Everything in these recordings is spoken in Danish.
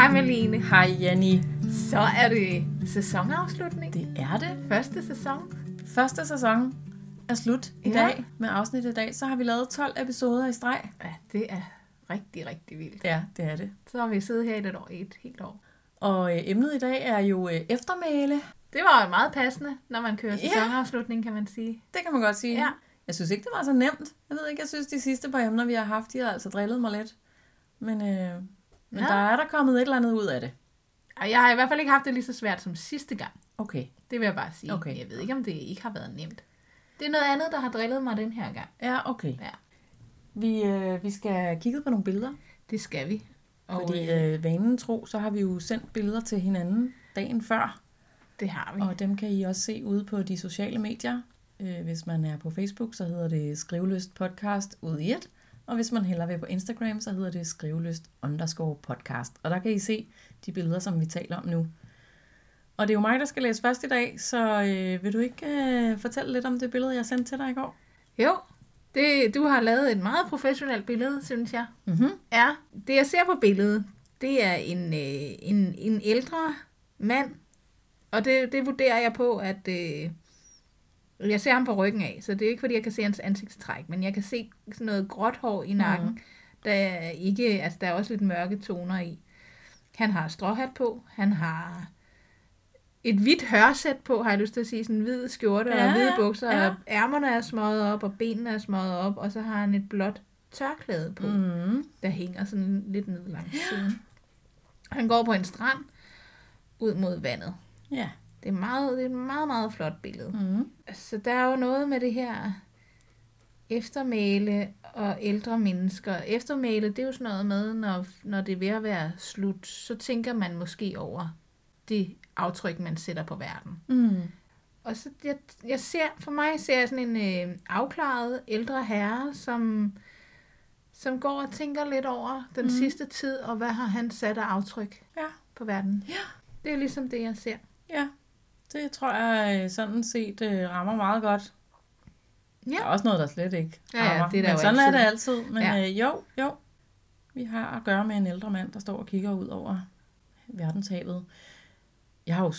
Hej Malene. Hej Janni. Så er det sæsonafslutning. Det er det. Første sæson. Første sæson er slut i Ja. dag med afsnit i dag. Så har vi lavet 12 episoder i streg. Ja, det er rigtig, rigtig vildt. Ja, det er det. Så har vi siddet her i et, år, et helt år. Og øh, emnet i dag er jo øh, eftermæle. Det var jo meget passende, når man kører sæsonafslutning, kan man sige. Det kan man godt sige. Ja. Jeg synes ikke, det var så nemt. Jeg ved ikke, jeg synes, de sidste par emner, vi har haft, de har altså drillet mig lidt. Men, øh, men Ja. der er der kommet et eller andet ud af det. Og jeg har i hvert fald ikke haft det lige så svært som sidste gang. Okay. Det vil jeg bare sige. Okay. Jeg ved ikke, om det ikke har været nemt. Det er noget andet, der har drillet mig den her gang. Ja, okay. Ja. Vi, øh, vi skal kigge på nogle billeder. Det skal vi. Og Fordi øh, øh, vanen tro, så har vi jo sendt billeder til hinanden dagen før. det har vi. Og dem kan I også se ude på de sociale medier. Øh, Hvis man er på Facebook, så hedder det Skrivelyst Podcast ud i et. Og hvis man hellere vil på Instagram, så hedder det Skrivelyst underscore podcast. Og der kan I se de billeder, som vi taler om nu. Og det er jo mig, der skal læse først i dag, så øh, vil du ikke øh, fortælle lidt om det billede, jeg sendte til dig i går? Jo, det, du har lavet et meget professionelt billede, synes jeg. Mm-hmm. Ja, det jeg ser på billedet, det er en, øh, en, en ældre mand, og det, det vurderer jeg på, at øh, jeg ser ham på ryggen af, så det er ikke fordi, jeg kan se hans ansigtstræk, men jeg kan se sådan noget gråt hår i nakken, mm. der er ikke, altså der er også lidt mørke toner i. Han har stråhat på, han har et hvidt hørsæt på, har jeg lyst til at sige, sådan en hvid skjorte Ja, og hvide bukser, ja. og ærmerne er smøget op, og benene er smøget op, og så har han et blåt tørklæde på Mm. der hænger sådan lidt ned langs siden. Han går på en strand ud mod vandet. Ja. Det er, meget, det er et meget, meget flot billede. Mm. Så der er jo noget med det her eftermæle og ældre mennesker. Eftermæle, det er jo sådan noget med, når, når det er ved at være slut, så tænker man måske over det aftryk, man sætter på verden. Mm. Og så jeg, jeg ser, for mig ser jeg sådan en øh, afklaret ældre herre, som, som går og tænker lidt over den mm. sidste tid, og hvad har han sat af aftryk Ja. på verden. Ja. Det er ligesom det, jeg ser. Ja. Det tror jeg øh, sådan set øh, rammer meget godt. Ja. Der er også noget, der slet ikke Ja, ja, rammer. det er der Men jo sådan altid. er det altid. Men Ja. ja. øh, jo, jo. Vi har at gøre med en ældre mand, der står og kigger ud over verdenshavet. Jeg har jo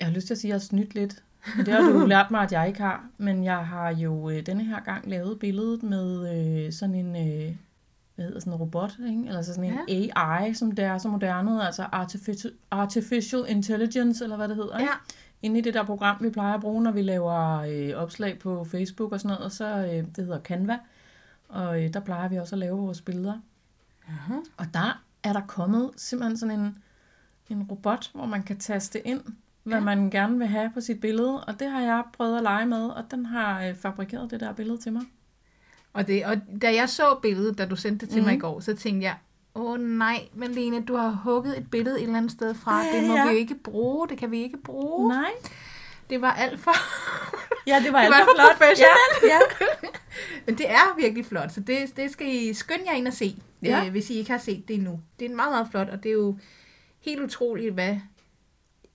jeg har lyst til at sige, at jeg har snydt lidt. Men det har du lært mig, at jeg ikke har. Men jeg har jo øh, denne her gang lavet billedet med øh, sådan en... Øh, hvad hedder sådan en robot, ikke? Eller så sådan en ja. AI, som det er så moderne, altså artificial, artificial intelligence, eller hvad det hedder. Ikke? Ja. Inde i det der program, vi plejer at bruge, når vi laver øh, opslag på Facebook og sådan noget, så øh, det hedder Canva, og øh, der plejer vi også at lave vores billeder. Aha. Og der er der kommet simpelthen sådan en, en robot, hvor man kan taste ind, hvad Ja. man gerne vil have på sit billede, og det har jeg prøvet at lege med, og den har øh, fabrikeret det der billede til mig. Og, det, og da jeg så billedet, da du sendte det til mm. mig i Mhm. går, så tænkte jeg, åh nej, Malene, du har hugget et billede et eller andet sted fra. Ja, Det må ja. vi jo ikke bruge, det kan vi ikke bruge. Nej. Det var alt for... Ja, det var Det alt var for for flot. professionelt. Ja, ja. Men det er virkelig flot, så det, det skal I skynde jer ind og se, Ja. ja. øh, hvis I ikke har set det endnu. Det er meget, meget flot, og det er jo helt utroligt, hvad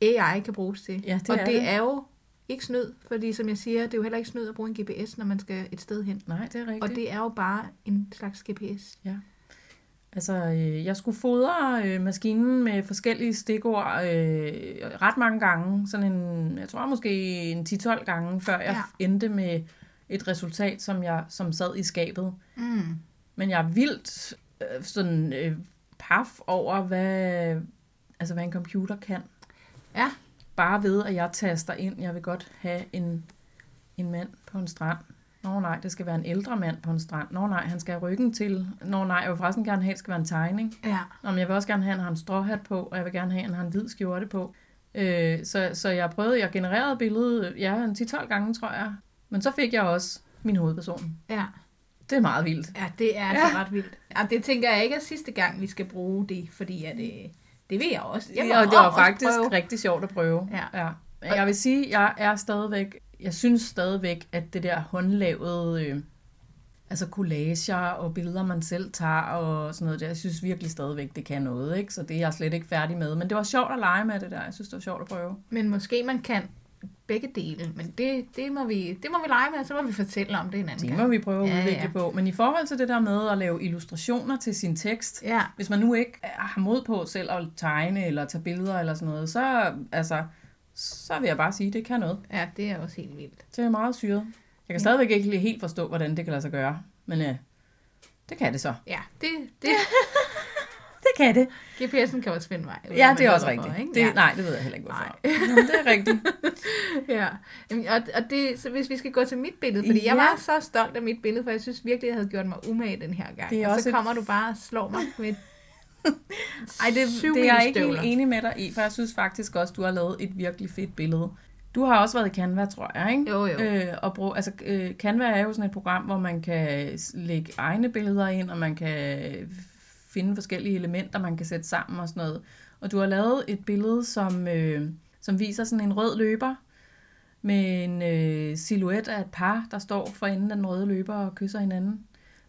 AI kan bruges til. Ja, det og er det, det. er jo ikke snyd, fordi som jeg siger, det er jo heller ikke snyd at bruge en GPS, når man skal et sted hen. Nej, det er rigtigt. Og det er jo bare en slags GPS. Altså, øh, jeg skulle fodre øh, maskinen med forskellige stikord øh, ret mange gange. Sådan en, jeg tror måske en 10-12 gange, før jeg Ja. endte med et resultat, som jeg som sad i skabet. Mm. Men jeg er vildt øh, sådan øh, paf over, hvad, altså, hvad en computer kan. Ja. Bare ved, at jeg taster ind, jeg vil godt have en, en mand på en strand. Nå nej, det skal være en ældre mand på en strand. Nå nej, han skal have ryggen til. Nå nej, jeg vil forresten gerne have, at det skal være en tegning. Ja. Nå, men jeg vil også gerne have, at han har en stråhat på, og jeg vil gerne have, at han har en hvid skjorte på. Øh, så, så jeg prøvede, jeg genererede billedet, ja, en 10-12 gange, tror jeg. Men så fik jeg også min hovedperson. Ja. Det er meget vildt. ja, det er Ja. altså ret vildt. Ja, det tænker jeg ikke er sidste gang, vi skal bruge det, fordi at, øh, det vil jeg også. Jeg Ja, og det var faktisk prøve. rigtig sjovt at prøve. Ja. ja. Jeg vil sige, jeg er stadigvæk, jeg synes stadigvæk, at det der håndlavede, øh, altså collager og billeder, man selv tager og sådan noget der, jeg synes virkelig stadigvæk, det kan noget, ikke? Så det er jeg slet ikke færdig med. Men det var sjovt at lege med det der. Jeg synes, det var sjovt at prøve. Men måske man kan begge dele. Men det, det, må vi, det må vi lege med, og så må vi fortælle om det en anden Det gang. må vi prøve at Ja, udvikle ja. på. Men i forhold til det der med at lave illustrationer til sin tekst, Ja, hvis man nu ikke har mod på selv at tegne eller tage billeder eller sådan noget, så, altså, så vil jeg bare sige, at det kan noget. ja, det er også helt vildt. Det er meget syret. Jeg kan stadigvæk ikke lige helt forstå, hvordan det kan lade sig gøre. Men øh, det kan det så. Ja, det, det, Det kan det. GPS'en kan også finde vej. Ja, det er også rigtigt. ikke? Det, ja. Nej, det ved jeg heller ikke, hvorfor. Jamen, det er rigtigt. Ja, og, og det, så hvis vi skal gå til mit billede, fordi ja. jeg Ja. var så stolt af mit billede, for jeg synes virkelig, jeg havde gjort mig umage den her gang. Det er og så et- kommer du bare og slår mig med Ej, det, syv det er jeg ikke helt enig med dig i, for jeg synes faktisk også, du har lavet et virkelig fedt billede. Du har også været i Canva, tror jeg, ikke? Jo, jo. Øh, og brug, altså, øh, Canva er jo sådan et program, hvor man kan lægge egne billeder ind, og man kan finde forskellige elementer, man kan sætte sammen og sådan noget. Og du har lavet et billede, som, øh, som viser sådan en rød løber, med en øh, silhuet af et par, der står for enden af den røde løber og kysser hinanden.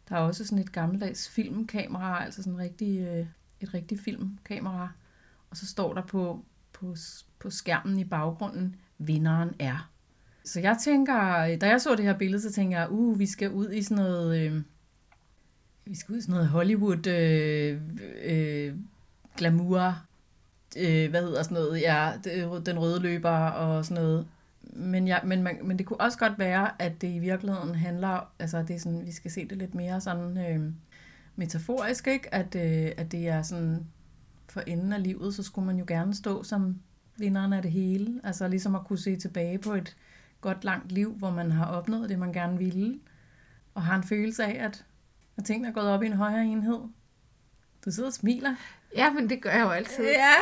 Der er også sådan et gammeldags filmkamera, altså sådan en rigtig, øh, et rigtigt filmkamera. Og så står der på, på, på skærmen i baggrunden, vinderen er. Så jeg tænker, da jeg så det her billede, så tænker jeg, uh, vi skal ud i sådan noget, øh, vi skal ud i sådan noget Hollywood øh, øh, glamour, øh, hvad hedder sådan noget, ja, øh, den røde løber og sådan noget. Men, ja, men, man, men det kunne også godt være, at det i virkeligheden handler, altså det er sådan, vi skal se det lidt mere sådan øh, metaforisk, ikke? At, øh, at det er sådan, for enden af livet, så skulle man jo gerne stå som vinderen af det hele. Altså ligesom at kunne se tilbage på et godt langt liv, hvor man har opnået det, man gerne ville. Og har en følelse af, at, at tingene er gået op i en højere enhed. Du sidder og smiler. Ja, men det gør jeg jo altid. Ja.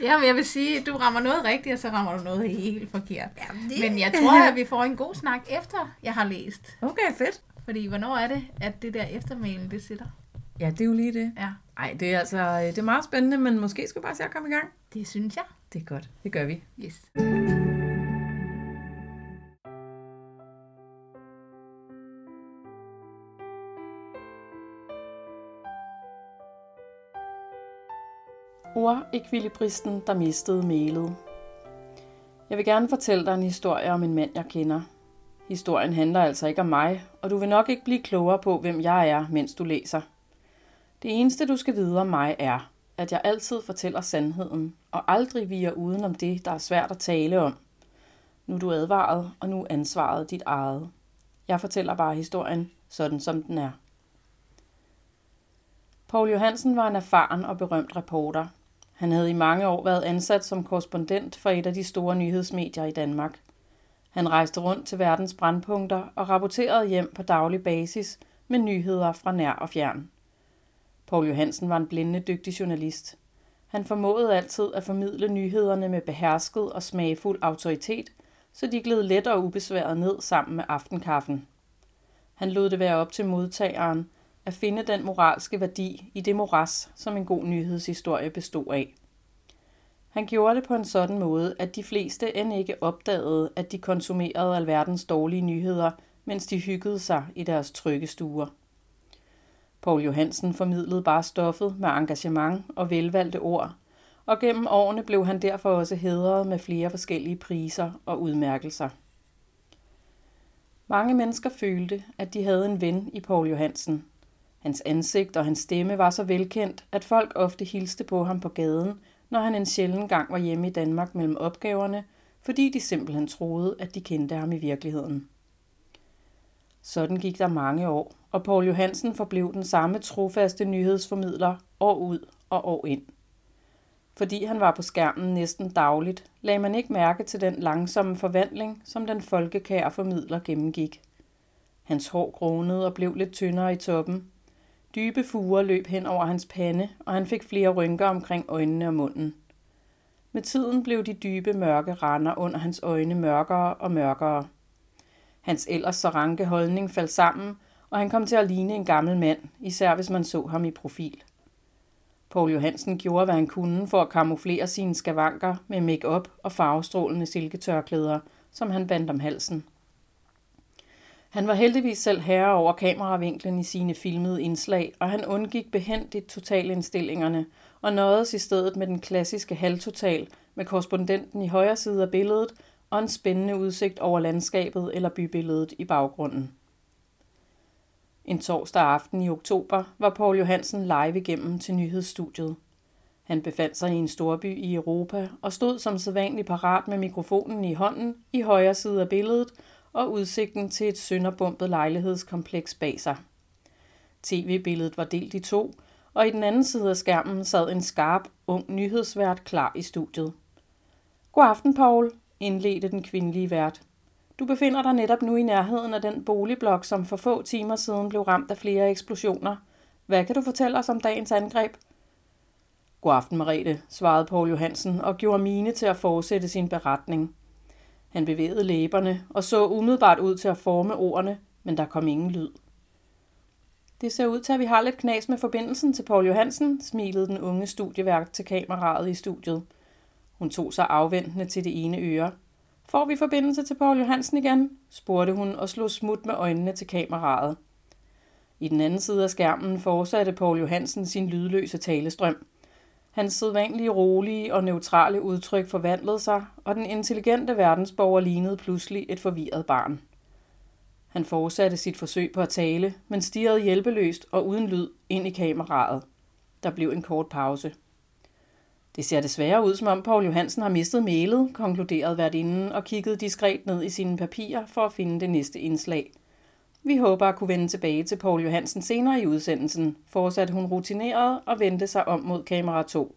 Ja, men jeg vil sige, du rammer noget rigtigt, og så rammer du noget helt forkert. Jamen, det... Men jeg tror, at vi får en god snak efter, jeg har læst. Okay, fedt. Fordi hvornår er det, at det der eftermælen, det sitter? Ja, det er jo lige det. Ja, Ej, det er altså det er meget spændende, men måske skal vi bare se at komme i gang. det synes jeg. Det er godt. Det gør vi. Yes. Ordekvilibristen, der mistede mailet. Jeg vil gerne fortælle dig en historie om en mand, jeg kender. Historien handler altså ikke om mig, og du vil nok ikke blive klogere på, hvem jeg er, mens du læser. Det eneste, du skal vide om mig er, at jeg altid fortæller sandheden, og aldrig viger uden om det, der er svært at tale om. Nu er du advaret, og nu er ansvaret dit eget. Jeg fortæller bare historien, sådan som den er. Paul Johansen var en erfaren og berømt reporter. Han havde i mange år været ansat som korrespondent for et af de store nyhedsmedier i Danmark. Han rejste rundt til verdens brandpunkter og rapporterede hjem på daglig basis med nyheder fra nær og fjern. Paul Johansen var en blændende dygtig journalist. Han formåede altid at formidle nyhederne med behersket og smagfuld autoritet, så de gled let og ubesværet ned sammen med aftenkaffen. Han lod det være op til modtageren at finde den moralske værdi i det moras, som en god nyhedshistorie bestod af. Han gjorde det på en sådan måde, at de fleste end ikke opdagede, at de konsumerede alverdens dårlige nyheder, mens de hyggede sig i deres trygge stuer. Paul Johansen formidlede bare stoffet med engagement og velvalgte ord, og gennem årene blev han derfor også hedret med flere forskellige priser og udmærkelser. Mange mennesker følte, at de havde en ven i Paul Johansen. Hans ansigt og hans stemme var så velkendt, at folk ofte hilste på ham på gaden, når han en sjælden gang var hjemme i Danmark mellem opgaverne, fordi de simpelthen troede, at de kendte ham i virkeligheden. Sådan gik der mange år, og Paul Johansen forblev den samme trofaste nyhedsformidler år ud og år ind. Fordi han var på skærmen næsten dagligt, lagde man ikke mærke til den langsomme forvandling, som den folkekære formidler gennemgik. Hans hår grånede og blev lidt tyndere i toppen. Dybe fuger løb hen over hans pande, og han fik flere rynker omkring øjnene og munden. Med tiden blev de dybe mørke render under hans øjne mørkere og mørkere. Hans ellers så ranke holdning faldt sammen, og han kom til at ligne en gammel mand, især hvis man så ham i profil. Paul Johansen gjorde, hvad han kunne for at kamuflere sine skavanker med makeup og farvestrålende silketørklæder, som han bandt om halsen. Han var heldigvis selv herre over kameravinklen i sine filmede indslag, og han undgik behendigt totalindstillingerne og nåedes i stedet med den klassiske halvtotal med korrespondenten i højre side af billedet og en spændende udsigt over landskabet eller bybilledet i baggrunden. En torsdag aften i oktober var Paul Johansen live igennem til nyhedsstudiet. Han befandt sig i en storby i Europa og stod som sædvanligt parat med mikrofonen i hånden i højre side af billedet og udsigten til et sønderbumpet lejlighedskompleks bag sig. TV-billedet var delt i to, og i den anden side af skærmen sad en skarp, ung nyhedsvært klar i studiet. God aften, Paul, indledte den kvindelige vært. Du befinder dig netop nu i nærheden af den boligblok, som for få timer siden blev ramt af flere eksplosioner. Hvad kan du fortælle os om dagens angreb? God aften, Marete, svarede Paul Johansen og gjorde mine til at fortsætte sin beretning. Han bevægede læberne og så umiddelbart ud til at forme ordene, men der kom ingen lyd. Det ser ud til, at vi har lidt knas med forbindelsen til Paul Johansen, smilede den unge studievært til kameraet i studiet. Hun tog sig afventende til det ene øre. Får vi forbindelse til Paul Johansen igen? spurgte hun og slog smut med øjnene til kameraet. I den anden side af skærmen fortsatte Paul Johansen sin lydløse talestrøm. Hans sædvanlige rolige og neutrale udtryk forvandlede sig, og den intelligente verdensborger lignede pludselig et forvirret barn. Han fortsatte sit forsøg på at tale, men stirrede hjælpeløst og uden lyd ind i kameraet. Der blev en kort pause. Det ser desværre ud, som om Paul Johansen har mistet mailet, konkluderede værtinden og kiggede diskret ned i sine papirer for at finde det næste indslag. Vi håber at kunne vende tilbage til Paul Johansen senere i udsendelsen, fortsatte hun rutineret og vendte sig om mod kamera 2.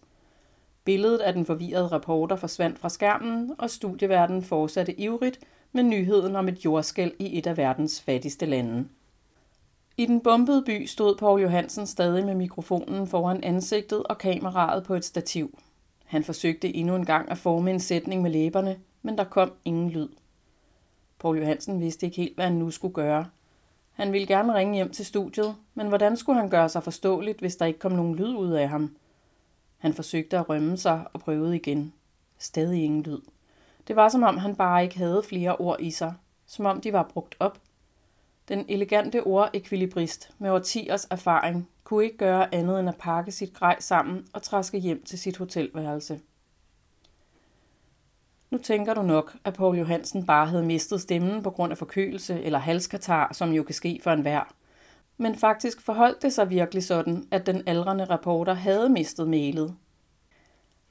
Billedet af den forvirrede reporter forsvandt fra skærmen, og studieverdenen fortsatte ivrigt med nyheden om et jordskæld i et af verdens fattigste lande. I den bombede by stod Paul Johansen stadig med mikrofonen foran ansigtet og kameraet på et stativ. Han forsøgte endnu en gang at forme en sætning med læberne, men der kom ingen lyd. Paul Johansen vidste ikke helt, hvad han nu skulle gøre. Han ville gerne ringe hjem til studiet, men hvordan skulle han gøre sig forståeligt, hvis der ikke kom nogen lyd ud af ham? Han forsøgte at rømme sig og prøvede igen. Stadig ingen lyd. Det var som om han bare ikke havde flere ord i sig, som om de var brugt op. Den elegante ordekvilibrist med årtiers erfaring kunne ikke gøre andet end at pakke sit grej sammen og træske hjem til sit hotelværelse. Nu tænker du nok, at Paul Johansen bare havde mistet stemmen på grund af forkølelse eller halskatar, som jo kan ske for enhver. Men faktisk forholdt det sig virkelig sådan, at den aldrende reporter havde mistet mailet.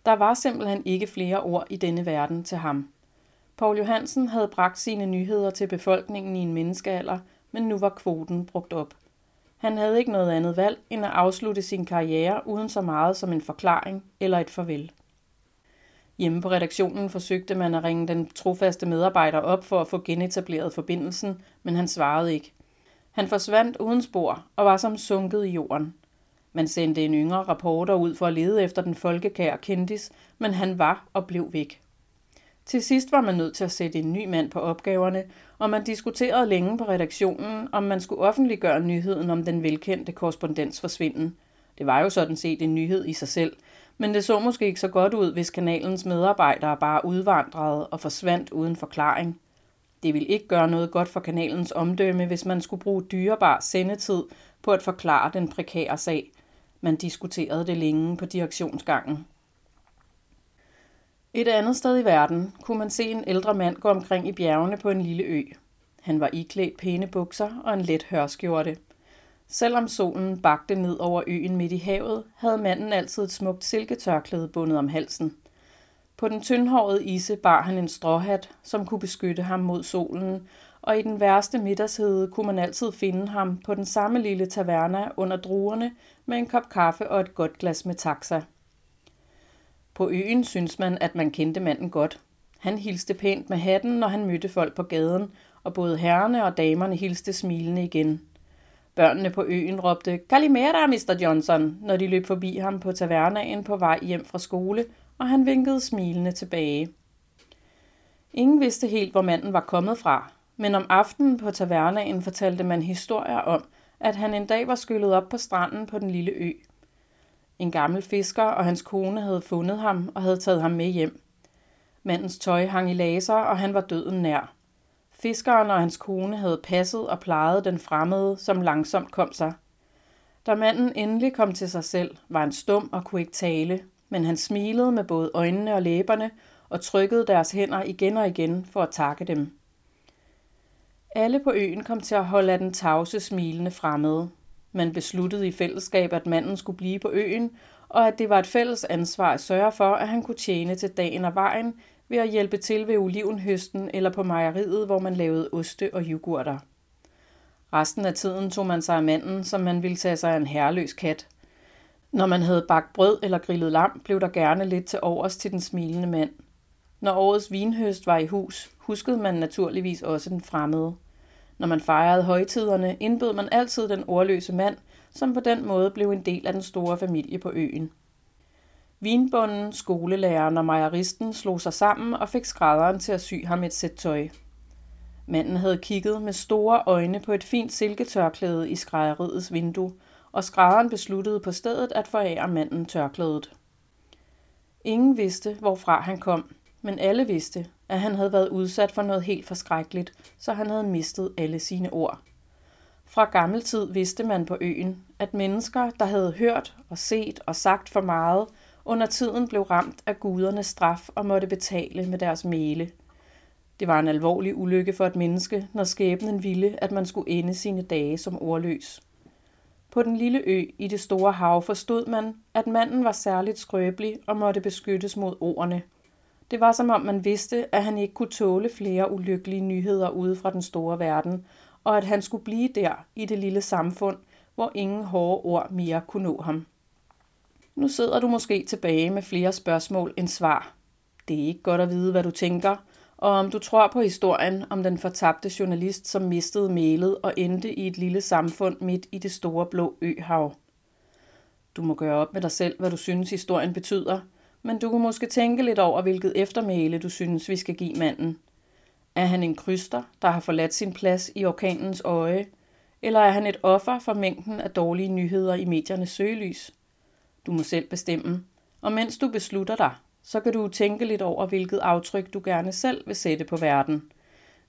Der var simpelthen ikke flere ord i denne verden til ham. Paul Johansen havde bragt sine nyheder til befolkningen i en menneskealder, men nu var kvoten brugt op. Han havde ikke noget andet valg end at afslutte sin karriere uden så meget som en forklaring eller et farvel. Hjemme på redaktionen forsøgte man at ringe den trofaste medarbejder op for at få genetableret forbindelsen, men han svarede ikke. Han forsvandt uden spor og var som sunket i jorden. Man sendte en yngre rapporter ud for at lede efter den folkekære kendis, men han var og blev væk. Til sidst var man nødt til at sætte en ny mand på opgaverne, og man diskuterede længe på redaktionen, om man skulle offentliggøre nyheden om den velkendte korrespondens forsvinden. Det var jo sådan set en nyhed i sig selv, men det så måske ikke så godt ud, hvis kanalens medarbejdere bare udvandrede og forsvandt uden forklaring. Det ville ikke gøre noget godt for kanalens omdømme, hvis man skulle bruge dyrebar sendetid på at forklare den prekære sag. Man diskuterede det længe på direktionsgangen. Et andet sted i verden kunne man se en ældre mand gå omkring i bjergene på en lille ø. Han var iklædt pæne bukser og en let hørskjorte. Selvom solen bagte ned over øen midt i havet, havde manden altid et smukt silketørklæde bundet om halsen. På den tyndhårede isse bar han en stråhat, som kunne beskytte ham mod solen, og i den værste middagshede kunne man altid finde ham på den samme lille taverna under druerne med en kop kaffe og et godt glas med taxa. På øen synes man, at man kendte manden godt. Han hilste pænt med hatten, når han mødte folk på gaden, og både herrerne og damerne hilste smilende igen. Børnene på øen råbte, Kalimera, Mr. Johnson, når de løb forbi ham på tavernaen på vej hjem fra skole, og han vinkede smilende tilbage. Ingen vidste helt, hvor manden var kommet fra, men om aftenen på tavernaen fortalte man historier om, at han en dag var skyllet op på stranden på den lille ø. En gammel fisker og hans kone havde fundet ham og havde taget ham med hjem. Mandens tøj hang i laser, og han var døden nær. Fiskeren og hans kone havde passet og plejet den fremmede, som langsomt kom sig. Da manden endelig kom til sig selv, var han stum og kunne ikke tale, men han smilede med både øjnene og læberne og trykkede deres hænder igen og igen for at takke dem. Alle på øen kom til at holde af den tavse, smilende fremmede. Man besluttede i fællesskab, at manden skulle blive på øen, og at det var et fælles ansvar at sørge for, at han kunne tjene til dagen og vejen ved at hjælpe til ved olivenhøsten eller på mejeriet, hvor man lavede oste og yoghurter. Resten af tiden tog man sig af manden, som man ville tage sig af en herreløs kat. Når man havde bagt brød eller grillet lam, blev der gerne lidt til overs til den smilende mand. Når årets vinhøst var i hus, huskede man naturligvis også den fremmede. Når man fejrede højtiderne, indbød man altid den ordløse mand, som på den måde blev en del af den store familie på øen. Vinbunden, skolelæreren og mejeristen slog sig sammen og fik skrædderen til at sy ham et sæt tøj. Manden havde kigget med store øjne på et fint silketørklæde i skrædderiets vindue, og skrædderen besluttede på stedet at forære manden tørklædet. Ingen vidste, hvorfra han kom, men alle vidste, at han havde været udsat for noget helt forskrækkeligt, så han havde mistet alle sine ord. Fra gammel tid vidste man på øen, at mennesker, der havde hørt og set og sagt for meget, under tiden blev ramt af gudernes straf og måtte betale med deres mele. Det var en alvorlig ulykke for et menneske, når skæbnen ville, at man skulle ende sine dage som ordløs. På den lille ø i det store hav forstod man, at manden var særligt skrøbelig og måtte beskyttes mod ordene. Det var som om man vidste, at han ikke kunne tåle flere ulykkelige nyheder ude fra den store verden, og at han skulle blive der i det lille samfund, hvor ingen hårde ord mere kunne nå ham. Nu sidder du måske tilbage med flere spørgsmål end svar. Det er ikke godt at vide, hvad du tænker, og om du tror på historien om den fortabte journalist, som mistede mailet og endte i et lille samfund midt i det store blå øhav. Du må gøre op med dig selv, hvad du synes historien betyder, men du kan måske tænke lidt over, hvilket eftermæle du synes, vi skal give manden. Er han en kryster, der har forladt sin plads i orkanens øje, eller er han et offer for mængden af dårlige nyheder i mediernes søgelys? Du må selv bestemme, og mens du beslutter dig, så kan du tænke lidt over, hvilket aftryk du gerne selv vil sætte på verden.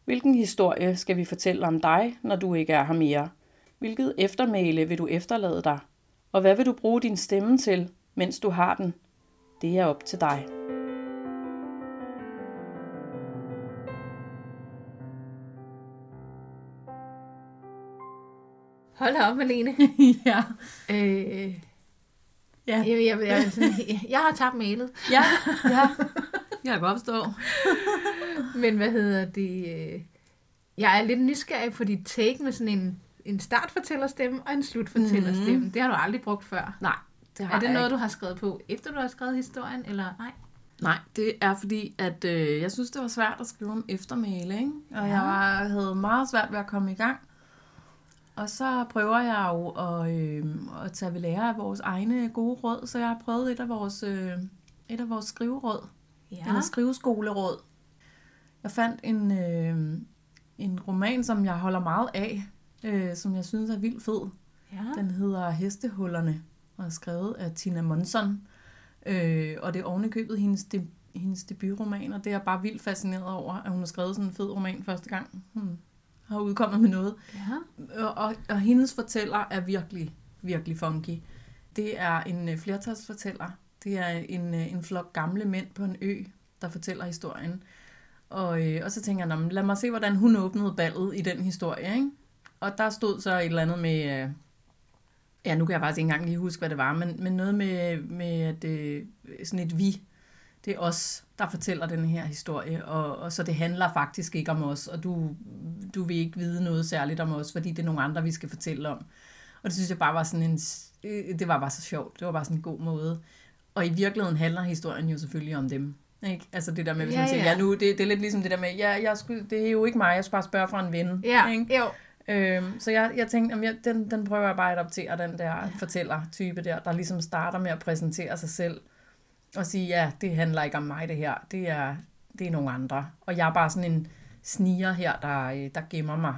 Hvilken historie skal vi fortælle om dig, når du ikke er her mere? Hvilket eftermæle vil du efterlade dig? Og hvad vil du bruge din stemme til, mens du har den? Det er op til dig. Hold da op, Malene. ja. Øh, Ja. jeg, jeg, jeg, jeg, jeg har tabt mailet. Ja, ja. Jeg kan godt forstå. Men hvad hedder det? øh, Jeg er lidt nysgerrig på dit take med sådan en, en startfortællerstemme og en slutfortællerstemme. Mm. Det har du aldrig brugt før. Nej, det Er det noget, du har skrevet på, efter du har skrevet historien, eller nej? Nej, det er fordi, at øh, jeg synes, det var svært at skrive om eftermæle, ikke? Og ja. jeg var, havde meget svært ved at komme i gang. Og så prøver jeg jo at, øh, at tage ved lære af vores egne gode råd, så jeg har prøvet et af vores, øh, et af vores skriveråd, ja. eller skriveskoleråd. Jeg fandt en, øh, en roman, som jeg holder meget af, øh, som jeg synes er vildt fed. ja. Den hedder Hestehullerne, og er skrevet af Tina Monson. Øh, og det er ovenikøbet hendes, de, hendes debutroman, og det er jeg bare vildt fascineret over, at hun har skrevet sådan en fed roman første gang. Hun har udkommet med noget. ja. Og, og, hendes fortæller er virkelig, virkelig funky. Det er en øh, flertalsfortæller. Det er en, øh, en flok gamle mænd på en ø, der fortæller historien. Og, øh, og så tænker jeg, "Nå, men lad mig se, hvordan hun åbnede ballet i den historie. Ikke? Og der stod så et eller andet med... Øh, ja, nu kan jeg faktisk ikke engang lige huske, hvad det var, men, men noget med, med at, øh, sådan et vi. Det er os, der fortæller den her historie, og, og så det handler faktisk ikke om os, og du, du vil ikke vide noget særligt om os, fordi det er nogle andre, vi skal fortælle om. Og det synes jeg bare var sådan en, øh, det var bare så sjovt. Det var bare sådan en god måde. Og i virkeligheden handler historien jo selvfølgelig om dem. Ikke? Altså det der med, hvis Ja, man siger, ja. ja, nu, det, det er lidt ligesom det der med, ja, jeg skulle, det er jo ikke mig, jeg skulle bare spørge fra en ven. Ja, Ikke? jo. Øhm, så jeg, jeg tænkte, om jeg, den, den prøver jeg bare at adoptere, den der ja. fortæller-type der, der ligesom starter med at præsentere sig selv, og sige, ja, det handler ikke om mig det her, det er, det er nogle andre. Og jeg er bare sådan en sniger her, der, øh, der gemmer mig,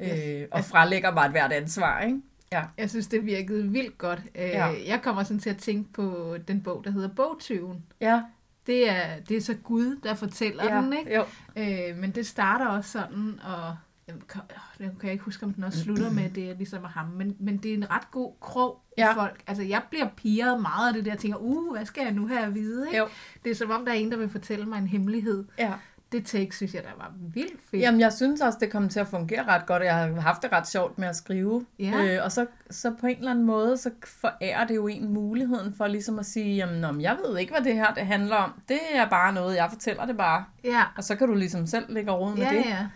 øh, og frelægger mig et hvert ansvar, ikke? Ja. Jeg synes, det virkede vildt godt. Øh, Ja. Jeg kommer sådan til at tænke på den bog, der hedder Bogtyven. Ja, Det er, det er så Gud, der fortæller ja, den, ikke? Jo. Øh, men det starter også sådan, og jamen, kan, kan jeg ikke huske, om den også slutter med, det er ligesom ham, men, men det er en ret god krog ja. Folk. Altså, jeg bliver piret meget af det der, jeg tænker, uh, hvad skal jeg nu have at vide, ikke? Jo. Det er som om, der er en, der vil fortælle mig en hemmelighed. Ja. Det take, synes jeg, der var vildt fedt. Jamen, jeg synes også, det kom til at fungere ret godt, og jeg har haft det ret sjovt med at skrive. Ja. Øh, og så, så på en eller anden måde, så forærer det jo en muligheden for ligesom at sige, jamen, om jeg ved ikke, hvad det her det handler om. Det er bare noget, jeg fortæller det bare. Ja, Og så kan du ligesom selv lægge råd med ja, det. ja.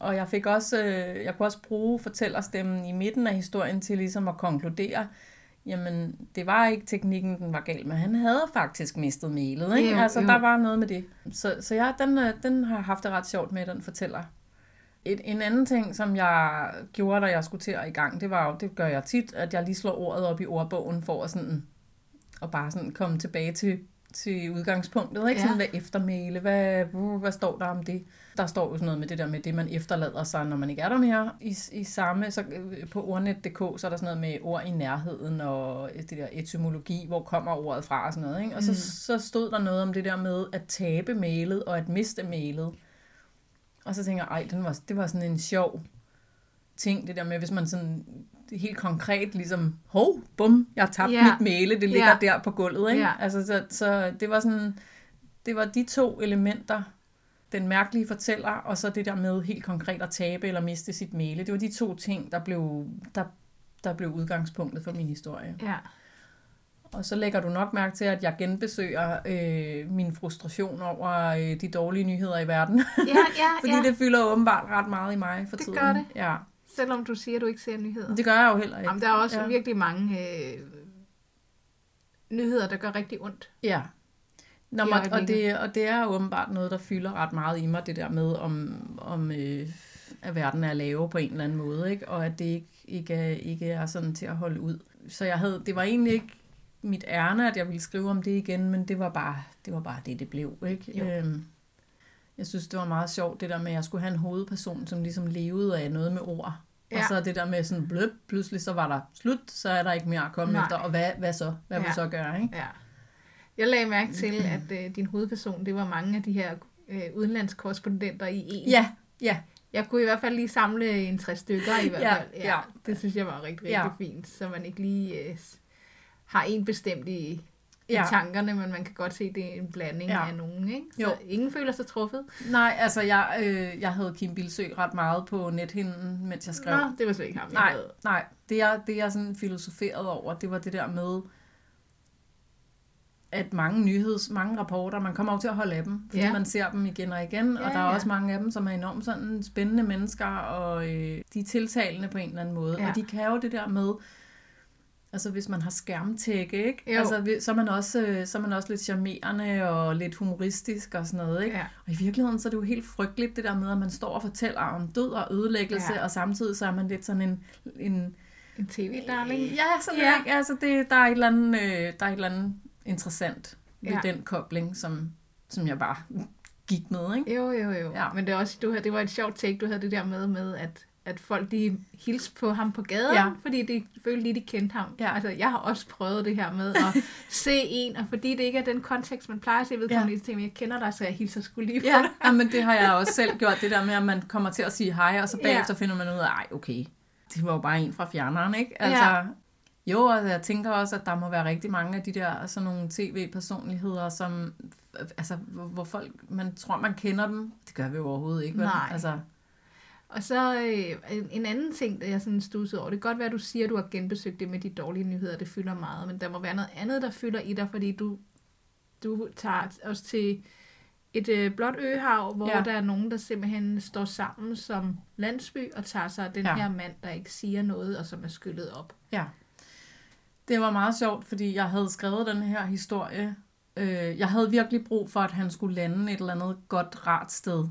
Og jeg fik også, øh, jeg kunne også bruge fortællerstemmen i midten af historien til ligesom at konkludere, jamen, det var ikke teknikken, den var gal med. Han havde faktisk mistet mailet, ikke? Jo, altså, jo. der var noget med det. Så, så ja, den, øh, den har haft det ret sjovt med, den fortæller. Et, en anden ting, som jeg gjorde, da jeg skulle til at i gang, det var jo, det gør jeg tit, at jeg lige slår ordet op i ordbogen for at sådan, og bare sådan komme tilbage til, til udgangspunktet, ikke? Ja. Sådan, hvad eftermæle, hvad, hvad står der om det? Der står jo sådan noget med det der med det, man efterlader sig, når man ikke er der mere. I, i samme, så øh, på ordnet.dk, så er der sådan noget med ord i nærheden, og det der etymologi, hvor kommer ordet fra og sådan noget, ikke? Og så, Mm. så stod der noget om det der med at tabe mailet og at miste mailet. Og så tænker jeg, ej, den var, det var sådan en sjov ting, det der med, hvis man sådan helt konkret ligesom, hov, bum, jeg har tabt yeah. mit male, det ligger Ja. der på gulvet, ikke? Ja. Altså, så, så det var sådan, det var de to elementer, den mærkelige fortæller, og så det der med helt konkret at tabe eller miste sit male. Det var de to ting, der blev, der, der blev udgangspunktet for min historie. ja. Og så lægger du nok mærke til, at jeg genbesøger øh, min frustration over øh, de dårlige nyheder i verden. Ja, ja, Fordi ja. det fylder åbenbart ret meget i mig for Det tiden. gør det. Ja, Selvom du siger, at du ikke ser nyheder. det gør jeg jo heller ikke. Jamen, der er også ja. virkelig mange øh, nyheder, der gør rigtig ondt. Ja. Nå, I og, det, og det er åbenbart noget, der fylder ret meget i mig, det der med, om, om øh, at verden er lave på en eller anden måde, ikke? og at det ikke, ikke, er, ikke er sådan til at holde ud. Så jeg havde, det var egentlig ikke mit ærne, at jeg ville skrive om det igen, men det var bare det, var bare det, det blev. Ikke? Jo. Øhm, jeg synes, det var meget sjovt, det der med, at jeg skulle have en hovedperson, som ligesom levede af noget med ord. Ja. Og så det der med sådan bløb, pludselig så var der slut, så er der ikke mere at komme Nej. efter. Og hvad, hvad så? Hvad ja. vil så gøre? Ikke? Ja. Jeg lagde mærke til, at øh, din hovedperson, det var mange af de her øh, udenlandskorrespondenter i en. Ja, ja. Jeg kunne i hvert fald lige samle en tre stykker i hvert Ja, fald. ja. Det synes jeg var rigtig, rigtig Ja. fint, så man ikke lige øh, har en bestemt i, i Ja. tankerne, men man kan godt se, at det er en blanding Ja. af nogen. Ikke? Så Jo. ingen føler sig truffet. Nej, altså jeg, øh, jeg havde Kim Bilsø ret meget på nethinden, mens jeg skrev. Nå, det var slet ikke ham, jeg nej, havde. nej. Det jeg, det jeg sådan filosoferede over, det var det der med, at mange nyheds, mange rapporter, man kommer jo til at holde af dem, fordi Ja. man ser dem igen og igen, og Ja, der er ja. også mange af dem, som er enormt sådan spændende mennesker, og øh, de er tiltalende på en eller anden måde, Ja. og de kan jo det der med, altså hvis man har skærmtække, ikke? Jo. Altså, så er, man også, øh, så er man også lidt charmerende og lidt humoristisk og sådan noget, ikke? Ja. Og i virkeligheden så er det jo helt frygteligt, det der med, at man står og fortæller om død og ødelæggelse, Ja. og samtidig så er man lidt sådan en... en En tv-darling. Ja, sådan ja. Ikke? Altså, det, der, er et eller andet, øh, der er et eller andet interessant ved Ja. ja. den kobling, som, som jeg bare gik med, ikke? Jo, jo, jo. Ja. Men det, er også, du, havde- det var et sjovt take, du havde det der med, med at, at folk de hilste på ham på gaden, Ja. fordi de følte lige, de kendte ham. Ja. Altså, jeg har også prøvet det her med at se en, og fordi det ikke er den kontekst, man plejer at se vedkommende, ja. tænker jeg, kender dig, så jeg hilser skulle lige på Ja, dig. ja, men det har jeg også selv gjort, det der med, at man kommer til at sige hej, og så Ja. bagefter finder man ud af, ej, okay, det var jo bare en fra fjerneren, ikke? Altså, Ja. Jo, og jeg tænker også, at der må være rigtig mange af de der sådan nogle tv-personligheder, som, altså, hvor folk, man tror, man kender dem. Det gør vi jo overhovedet ikke, vel? Nej. Altså, Og så øh, en, en anden ting, der jeg sådan stussede over, det kan godt være, at du siger, at du har genbesøgt det med de dårlige nyheder, det fylder meget, men der må være noget andet, der fylder i dig, fordi du, du tager os til et øh, blåt øhav, hvor ja. Der er nogen, der simpelthen står sammen som landsby og tager sig af den. Ja. her mand, der ikke siger noget, og som er skyllet op. ja. Det var meget sjovt, fordi jeg havde skrevet den her historie. Øh, jeg havde virkelig brug for, at han skulle lande et eller andet godt, rart sted.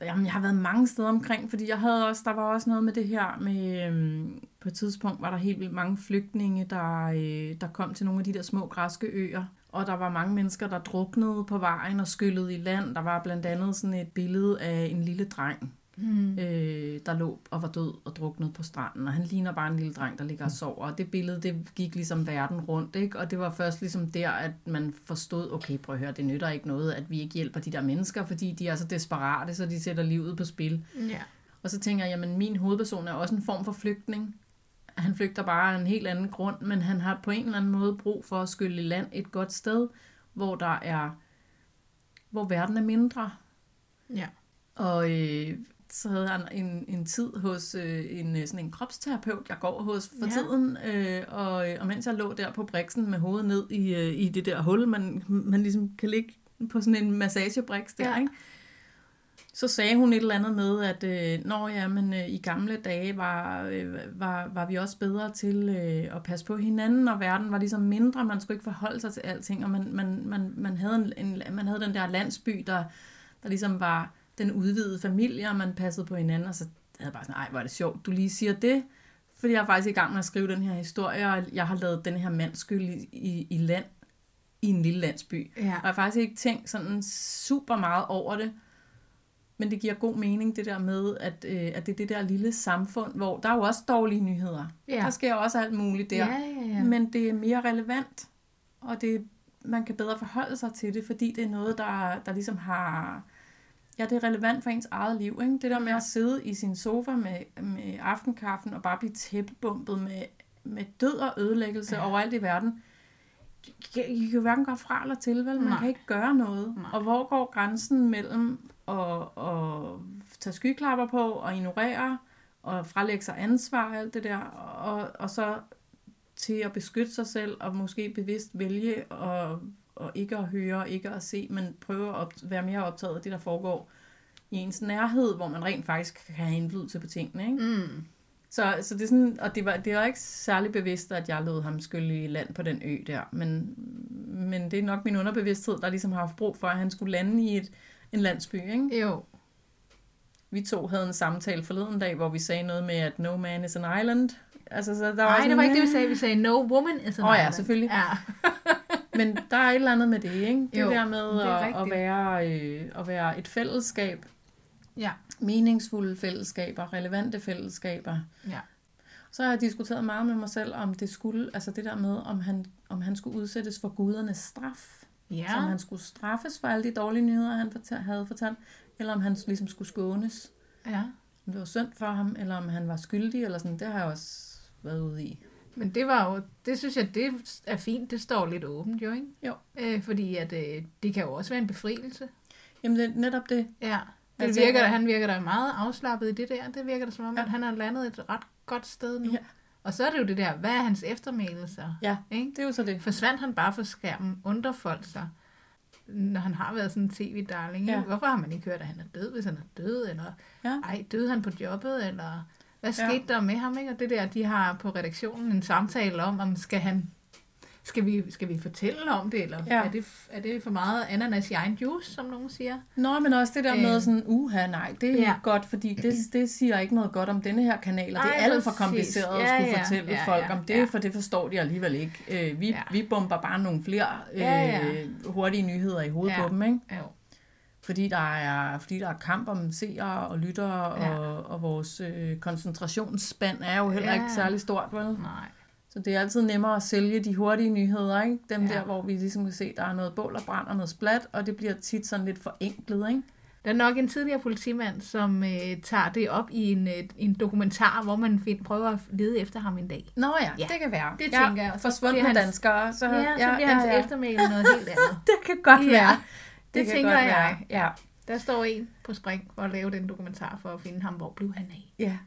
Jamen, jeg har været mange steder omkring, fordi jeg havde også, der var også noget med det her med, øhm, på et tidspunkt var der helt vildt mange flygtninge, der, øh, der kom til nogle af de der små græske øer, og der var mange mennesker, der druknede på vejen og skyllede i land. Der var blandt andet sådan et billede af en lille dreng, mm. øh, der lå og var død og druknet på stranden, og han ligner bare en lille dreng, der ligger og sover, og det billede, det gik ligesom verden rundt, ikke? og det var først ligesom der, at man forstod, okay, prøv at høre, det nytter ikke noget, at vi ikke hjælper de der mennesker, fordi de er så desperate, så de sætter livet på spil. Ja. Og så tænker jeg, jamen min hovedperson er også en form for flygtning. Han flygter bare af en helt anden grund, men han har på en eller anden måde brug for at skylle i land et godt sted, hvor der er, hvor verden er mindre. Ja. Og øh, så havde han en, en tid hos øh, en, øh, sådan en kropsterapeut, jeg går hos for Ja. tiden, øh, og, øh, og mens jeg lå der på briksen med hovedet ned i, øh, i det der hul, man, man ligesom kan ligge på sådan en massagebriks der, ja. ikke? så sagde hun et eller andet med, at øh, når ja, men øh, i gamle dage var, øh, var, var vi også bedre til øh, at passe på hinanden, og verden var ligesom mindre, man skulle ikke forholde sig til alting, og man, man, man, man, havde, en, en, man havde den der landsby, der, der ligesom var den udvidede familie, og man passede på hinanden, og så havde jeg bare sådan, ej, hvor er det sjovt, du lige siger det, fordi jeg er faktisk i gang med at skrive den her historie, og jeg har lavet den her mand skyld i, i, i land, i en lille landsby. Ja. Og jeg har faktisk ikke tænkt sådan super meget over det, men det giver god mening, det der med, at, øh, at det er det der lille samfund, hvor der er jo også dårlige nyheder. Ja. Der sker også alt muligt der. Ja, ja, ja. Men det er mere relevant, og det, man kan bedre forholde sig til det, fordi det er noget, der, der ligesom har... Ja, det er relevant for ens eget liv. Ikke? Det der med at sidde i sin sofa med, med aftenkaffen og bare blive tæppebumpet med, med død og ødelæggelse Ja. overalt i verden. I kan jo hverken gøre fra eller til, vel? Man Nej. kan ikke gøre noget. Nej. Og hvor går grænsen mellem at, at tage skyklapper på og ignorere og frelægge sig ansvar og alt det der, og, og så til at beskytte sig selv og måske bevidst vælge og, og ikke at høre, ikke at se, men prøve at op, være mere optaget af det, der foregår i ens nærhed, hvor man rent faktisk kan have indflydelse på tingene. Ikke? Mm. Så, så det er sådan, og det var, det var ikke særlig bevidst, at jeg lod ham skylle i land på den ø der, men, men det er nok min underbevidsthed, der ligesom har haft brug for, at han skulle lande i et, en landsby. Ikke? Jo. Vi to havde en samtale forleden dag, hvor vi sagde noget med, at no man is an island. Altså, så der Nej, sådan, det var ikke det, vi sagde. Vi sagde, no woman is an Åh ja, island. selvfølgelig. Ja. Men der er et eller andet med det, ikke? Det Jo, der med det at, rigtigt. at, være, øh, at være et fællesskab, ja. meningsfulde fællesskaber, relevante fællesskaber. Ja. Så har jeg diskuteret meget med mig selv, om det skulle, altså det der med, om han, om han skulle udsættes for gudernes straf. Ja. Så om han skulle straffes for alle de dårlige nyheder, han fortal, havde fortalt, eller om han ligesom skulle skånes. ja. Om det var synd for ham, eller om han var skyldig, eller sådan. Det har jeg også været ude i. Men det var jo, det synes jeg, det er fint. Det står lidt åbent jo, ikke? Jo. Øh, fordi at, øh, det kan jo også være en befrielse. Jamen det er netop det. Ja. Det tænker- virker, han virker da meget afslappet i det der. Det virker da som om, Ja. at han har landet et ret godt sted nu. Ja. Og så er det jo det der, hvad er hans eftermæle så? Ja, Ikke? det er jo så det. Forsvandt han bare fra skærmen, undrer folk sig, når han har været sådan en tv-darling. Ja. Hvorfor har man ikke hørt, at han er død, hvis han er død? Eller Ja. ej, døde han på jobbet? Eller hvad Ja. skete der med ham? Ikke? Og det der, de har på redaktionen en samtale om, om skal han skal vi, skal vi fortælle om det, eller ja. Ja. er, det, er det for meget ananas i egen juice, som nogen siger? Nå, men også det der Øh. med sådan, uha, nej, det er Ja. ja. godt, fordi det, det siger ikke noget godt om denne her kanal, og det er alt for kompliceret Ja, at skulle ja. fortælle Ja, folk ja, om det, ja. for det forstår de alligevel ikke. Øh, vi, Ja. ja. vi bomber bare nogle flere øh, Ja, ja. hurtige nyheder i hovedet Ja. på dem, ikke? Jo. Fordi der er, fordi der er kamp om seere og lyttere, Ja. ja. og, og vores øh, koncentrationsspand er jo heller Ja. ja. ikke særlig stort, vel? Nej. Så det er altid nemmere at sælge de hurtige nyheder, ikke? Dem Ja. ja. der, hvor vi ligesom kan se, der er noget bål og brand og noget splat, og det bliver tit sådan lidt forenklet, ikke? Der er nok en tidligere politimand, som øh, tager det op i en, øh, en dokumentar, hvor man find, prøver at lede efter ham en dag. Nå ja, Ja, ja det kan være. det ja, tænker jeg. Forsvundne hans- danskere. Så, Ja, så bliver hans eftermæle noget helt andet. Det kan godt Ja, være. Det tænker jeg. Være. Ja. Der står en på spring for at lave den dokumentar for at finde ham, hvor blev han af. ja,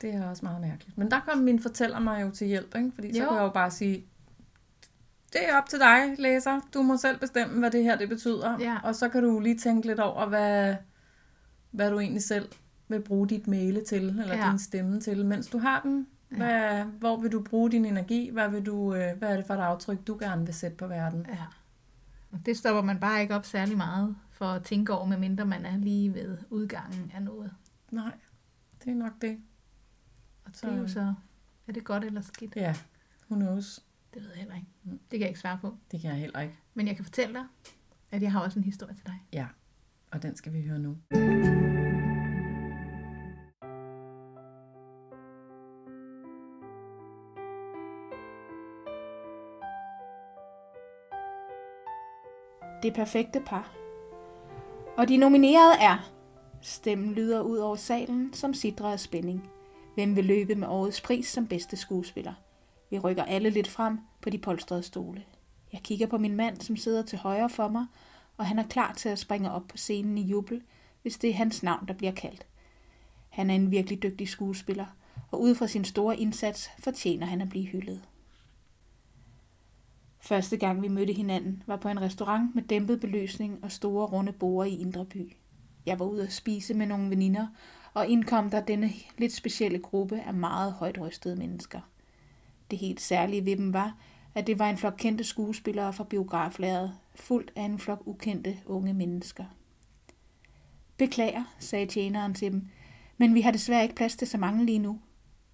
det er også meget mærkeligt. Men der kom min fortæller mig jo til hjælp, ikke? fordi så kan jeg jo bare sige, det er op til dig, læser. Du må selv bestemme, hvad det her det betyder. Ja. Og så kan du lige tænke lidt over, hvad, hvad du egentlig selv vil bruge dit male til, eller Ja. ja. din stemme til, mens du har den. Hvad, hvor vil du bruge din energi? Hvad, vil du, øh, hvad er det for et aftryk, du gerne vil sætte på verden? Ja. Og det stopper man bare ikke op særlig meget for at tænke over, medmindre man er lige ved udgangen af noget. Nej, det er nok det. Og det er jo så, er det godt eller skidt? Ja, who knows? Det ved jeg heller ikke. Mm. Det kan jeg ikke svare på. Det kan jeg heller ikke. Men jeg kan fortælle dig, at jeg har også en historie til dig. Ja, og den skal vi høre nu. Det perfekte par. Og de nominerede er... Stemmen lyder ud over salen, som sidder af spænding. Hvem vil løbe med årets pris som bedste skuespiller? Vi rykker alle lidt frem på de polstrede stole. Jeg kigger på min mand, som sidder til højre for mig, og han er klar til at springe op på scenen i jubel, hvis det er hans navn, der bliver kaldt. Han er en virkelig dygtig skuespiller, og ud fra sin store indsats fortjener han at blive hyldet. Første gang vi mødte hinanden var på en restaurant med dæmpet belysning og store runde borde i Indre By. Jeg var ude at spise med nogle veninder, og indkom der denne lidt specielle gruppe af meget højt rystede mennesker. Det helt særlige ved dem var, at det var en flok kendte skuespillere fra biograflæret, fuldt af en flok ukendte unge mennesker. Beklager, sagde tjeneren til dem, men vi har desværre ikke plads til så mange lige nu.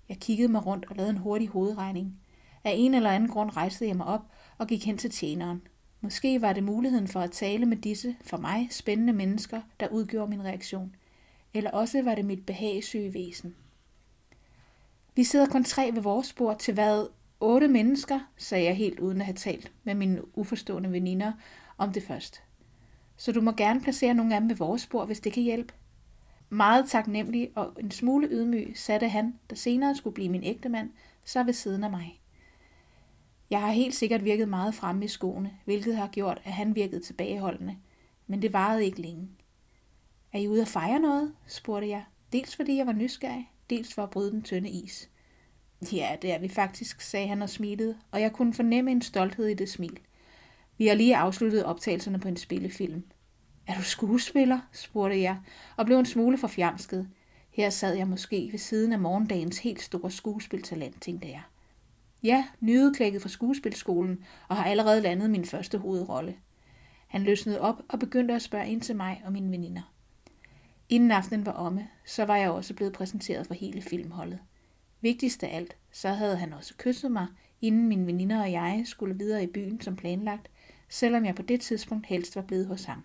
Jeg kiggede mig rundt og lavede en hurtig hovedregning. Af en eller anden grund rejste jeg mig op og gik hen til tjeneren. Måske var det muligheden for at tale med disse, for mig, spændende mennesker, der udgjorde min reaktion. Eller også var det mit behagesyge væsen. Vi sidder kun tre ved vores bord til hvad? Otte mennesker, sagde jeg helt uden at have talt med mine uforstående veninder om det først. Så du må gerne placere nogle af dem ved vores bord, hvis det kan hjælpe. Meget taknemmelig og en smule ydmyg satte han, der senere skulle blive min ægtemand, så ved siden af mig. Jeg har helt sikkert virket meget fremme i skoene, hvilket har gjort, at han virkede tilbageholdende. Men det varede ikke længe. Er I ude at fejre noget? spurgte jeg. Dels fordi jeg var nysgerrig, dels for at bryde den tynde is. Ja, det er vi faktisk, sagde han og smilede, og jeg kunne fornemme en stolthed i det smil. Vi har lige afsluttet optagelserne på en spillefilm. Er du skuespiller? spurgte jeg, og blev en smule forfjamsket. Her sad jeg måske ved siden af morgendagens helt store skuespiltalent, tænkte jeg. Ja, nyudklækket fra skuespilskolen og har allerede landet min første hovedrolle. Han løsnede op og begyndte at spørge ind til mig og mine veninder. Inden aftenen var omme, så var jeg også blevet præsenteret for hele filmholdet. Vigtigst af alt, så havde han også kysset mig, inden mine veninder og jeg skulle videre i byen som planlagt, selvom jeg på det tidspunkt helst var blevet hos ham.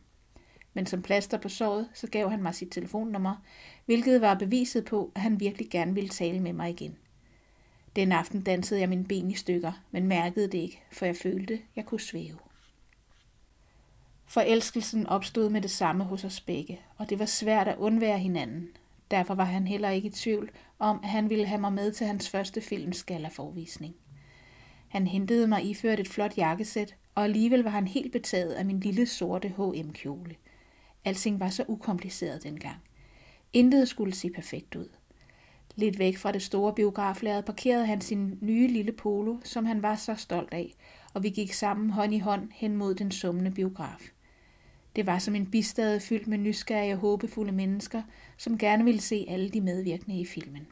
Men som plaster på såret, så gav han mig sit telefonnummer, hvilket var beviset på, at han virkelig gerne ville tale med mig igen. Den aften dansede jeg mine ben i stykker, men mærkede det ikke, for jeg følte, jeg kunne svæve. Forelskelsen opstod med det samme hos os begge, og det var svært at undvære hinanden. Derfor var han heller ikke i tvivl om, at han ville have mig med til hans første filmskalaforvisning. Han hentede mig iført et flot jakkesæt, og alligevel var han helt betaget af min lille sorte H&M-kjole. Alting var så ukompliceret dengang. Intet skulle se perfekt ud. Lidt væk fra det store biograflæret parkerede han sin nye lille polo, som han var så stolt af, og vi gik sammen hånd i hånd hen mod den summende biograf. Det var som en bistade fyldt med nysgerrige og håbefulde mennesker, som gerne ville se alle de medvirkende i filmen.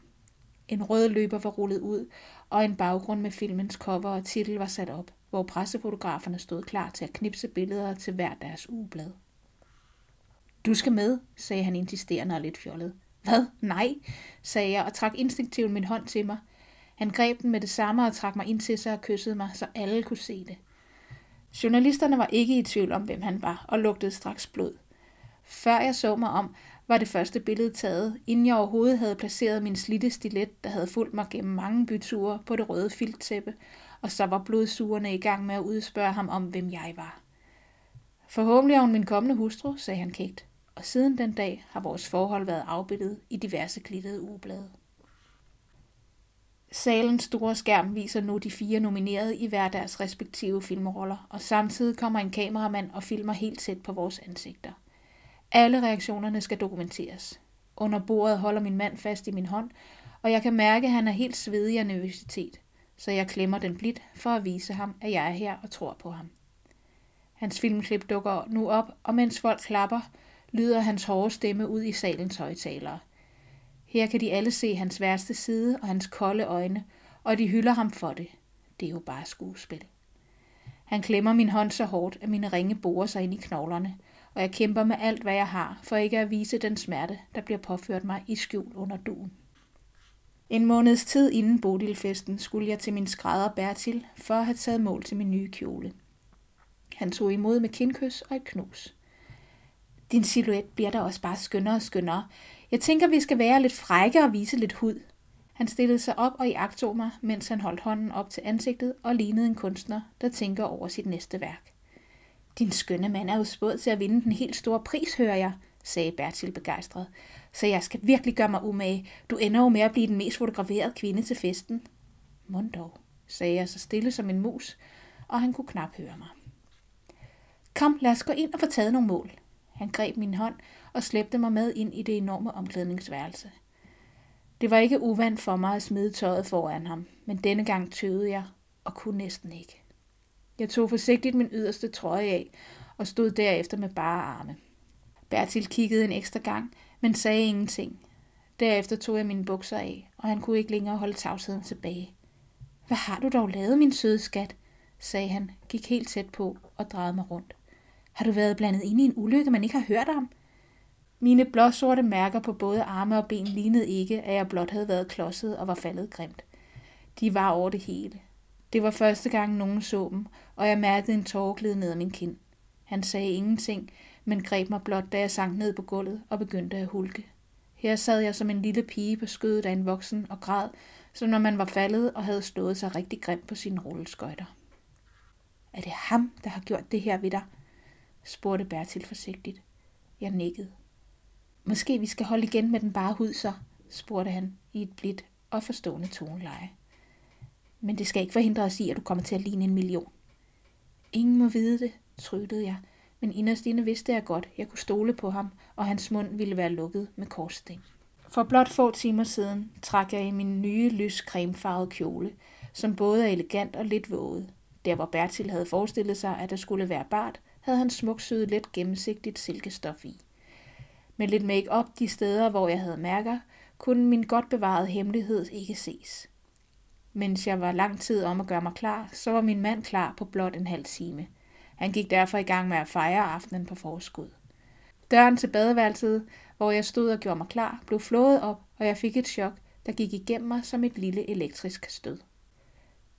En rød løber var rullet ud, og en baggrund med filmens cover og titel var sat op, hvor pressefotograferne stod klar til at knipse billeder til hver deres ugeblad. Du skal med, sagde han insisterende og lidt fjollet. Hvad? Nej, sagde jeg og trak instinktivt min hånd til mig. Han greb den med det samme og trak mig ind til sig og kyssede mig, så alle kunne se det. Journalisterne var ikke i tvivl om, hvem han var, og lugtede straks blod. Før jeg så mig om, var det første billede taget, inden jeg overhovedet havde placeret min slitte stilet, der havde fulgt mig gennem mange byture på det røde filttæppe, og så var blodsugerne i gang med at udspørge ham om, hvem jeg var. Forhåbentlig er hun min kommende hustru, sagde han kægt og siden den dag har vores forhold været afbildet i diverse glittede ugeblade. Salens store skærm viser nu de fire nominerede i hver deres respektive filmroller, og samtidig kommer en kameramand og filmer helt tæt på vores ansigter. Alle reaktionerne skal dokumenteres. Under bordet holder min mand fast i min hånd, og jeg kan mærke, at han er helt svedig af nervøsitet, så jeg klemmer den blidt for at vise ham, at jeg er her og tror på ham. Hans filmklip dukker nu op, og mens folk klapper, lyder hans hårde stemme ud i salens højtalere. Her kan de alle se hans værste side og hans kolde øjne, og de hylder ham for det. Det er jo bare skuespil. Han klemmer min hånd så hårdt, at mine ringe borer sig ind i knoglerne, og jeg kæmper med alt, hvad jeg har, for ikke at vise den smerte, der bliver påført mig i skjul under duen. En måneds tid inden Bodilfesten skulle jeg til min skrædder Bertil for at have taget mål til min nye kjole. Han tog imod med kindkys og et knus. Din silhuet bliver da også bare skønnere og skønnere. Jeg tænker, vi skal være lidt frække og vise lidt hud. Han stillede sig op og iagtog mig, mens han holdt hånden op til ansigtet og lignede en kunstner, der tænker over sit næste værk. Din skønne mand er jo spået til at vinde den helt store pris, hører jeg, sagde Bertil begejstret. Så jeg skal virkelig gøre mig umage. Du ender jo med at blive den mest fotograferede kvinde til festen. Mund dog, sagde jeg så stille som en mus, og han kunne knap høre mig. Kom, lad os gå ind og få taget nogle mål. Han greb min hånd og slæbte mig med ind i det enorme omklædningsværelse. Det var ikke uvandt for mig at smide tøjet foran ham, men denne gang tøvede jeg og kunne næsten ikke. Jeg tog forsigtigt min yderste trøje af og stod derefter med bare arme. Bertil kiggede en ekstra gang, men sagde ingenting. Derefter tog jeg mine bukser af, og han kunne ikke længere holde tavsheden tilbage. Hvad har du dog lavet, min søde skat? sagde han, gik helt tæt på og drejede mig rundt. Har du været blandet ind i en ulykke, man ikke har hørt om? Mine blåsorte mærker på både arme og ben lignede ikke, at jeg blot havde været klodset og var faldet grimt. De var over det hele. Det var første gang, nogen så dem, og jeg mærkede en tårer glide ned ad min kind. Han sagde ingenting, men greb mig blot, da jeg sank ned på gulvet og begyndte at hulke. Her sad jeg som en lille pige på skødet af en voksen og græd, som når man var faldet og havde stået sig rigtig grimt på sine rulleskøjter. Er det ham, der har gjort det her ved dig? Spurgte Bertil forsigtigt. Jeg nikkede. Måske vi skal holde igen med den bare hud så, spurgte han i et blidt og forstående toneleje. Men det skal ikke forhindre os i, at du kommer til at ligne en million. Ingen må vide det, tryttede jeg, men inderst inde vidste jeg godt, jeg kunne stole på ham, og hans mund ville være lukket med korsting. For blot få timer siden trak jeg i min nye lys cremefarvede kjole, som både er elegant og lidt våget. Der hvor Bertil havde forestillet sig, at der skulle være bart, havde han smuksyet let gennemsigtigt silkestof i. Med lidt make-up de steder, hvor jeg havde mærker, kunne min godt bevarede hemmelighed ikke ses. Mens jeg var lang tid om at gøre mig klar, så var min mand klar på blot en halv time. Han gik derfor i gang med at fejre aftenen på forskud. Døren til badeværelset, hvor jeg stod og gjorde mig klar, blev flået op, og jeg fik et chok, der gik igennem mig som et lille elektrisk stød.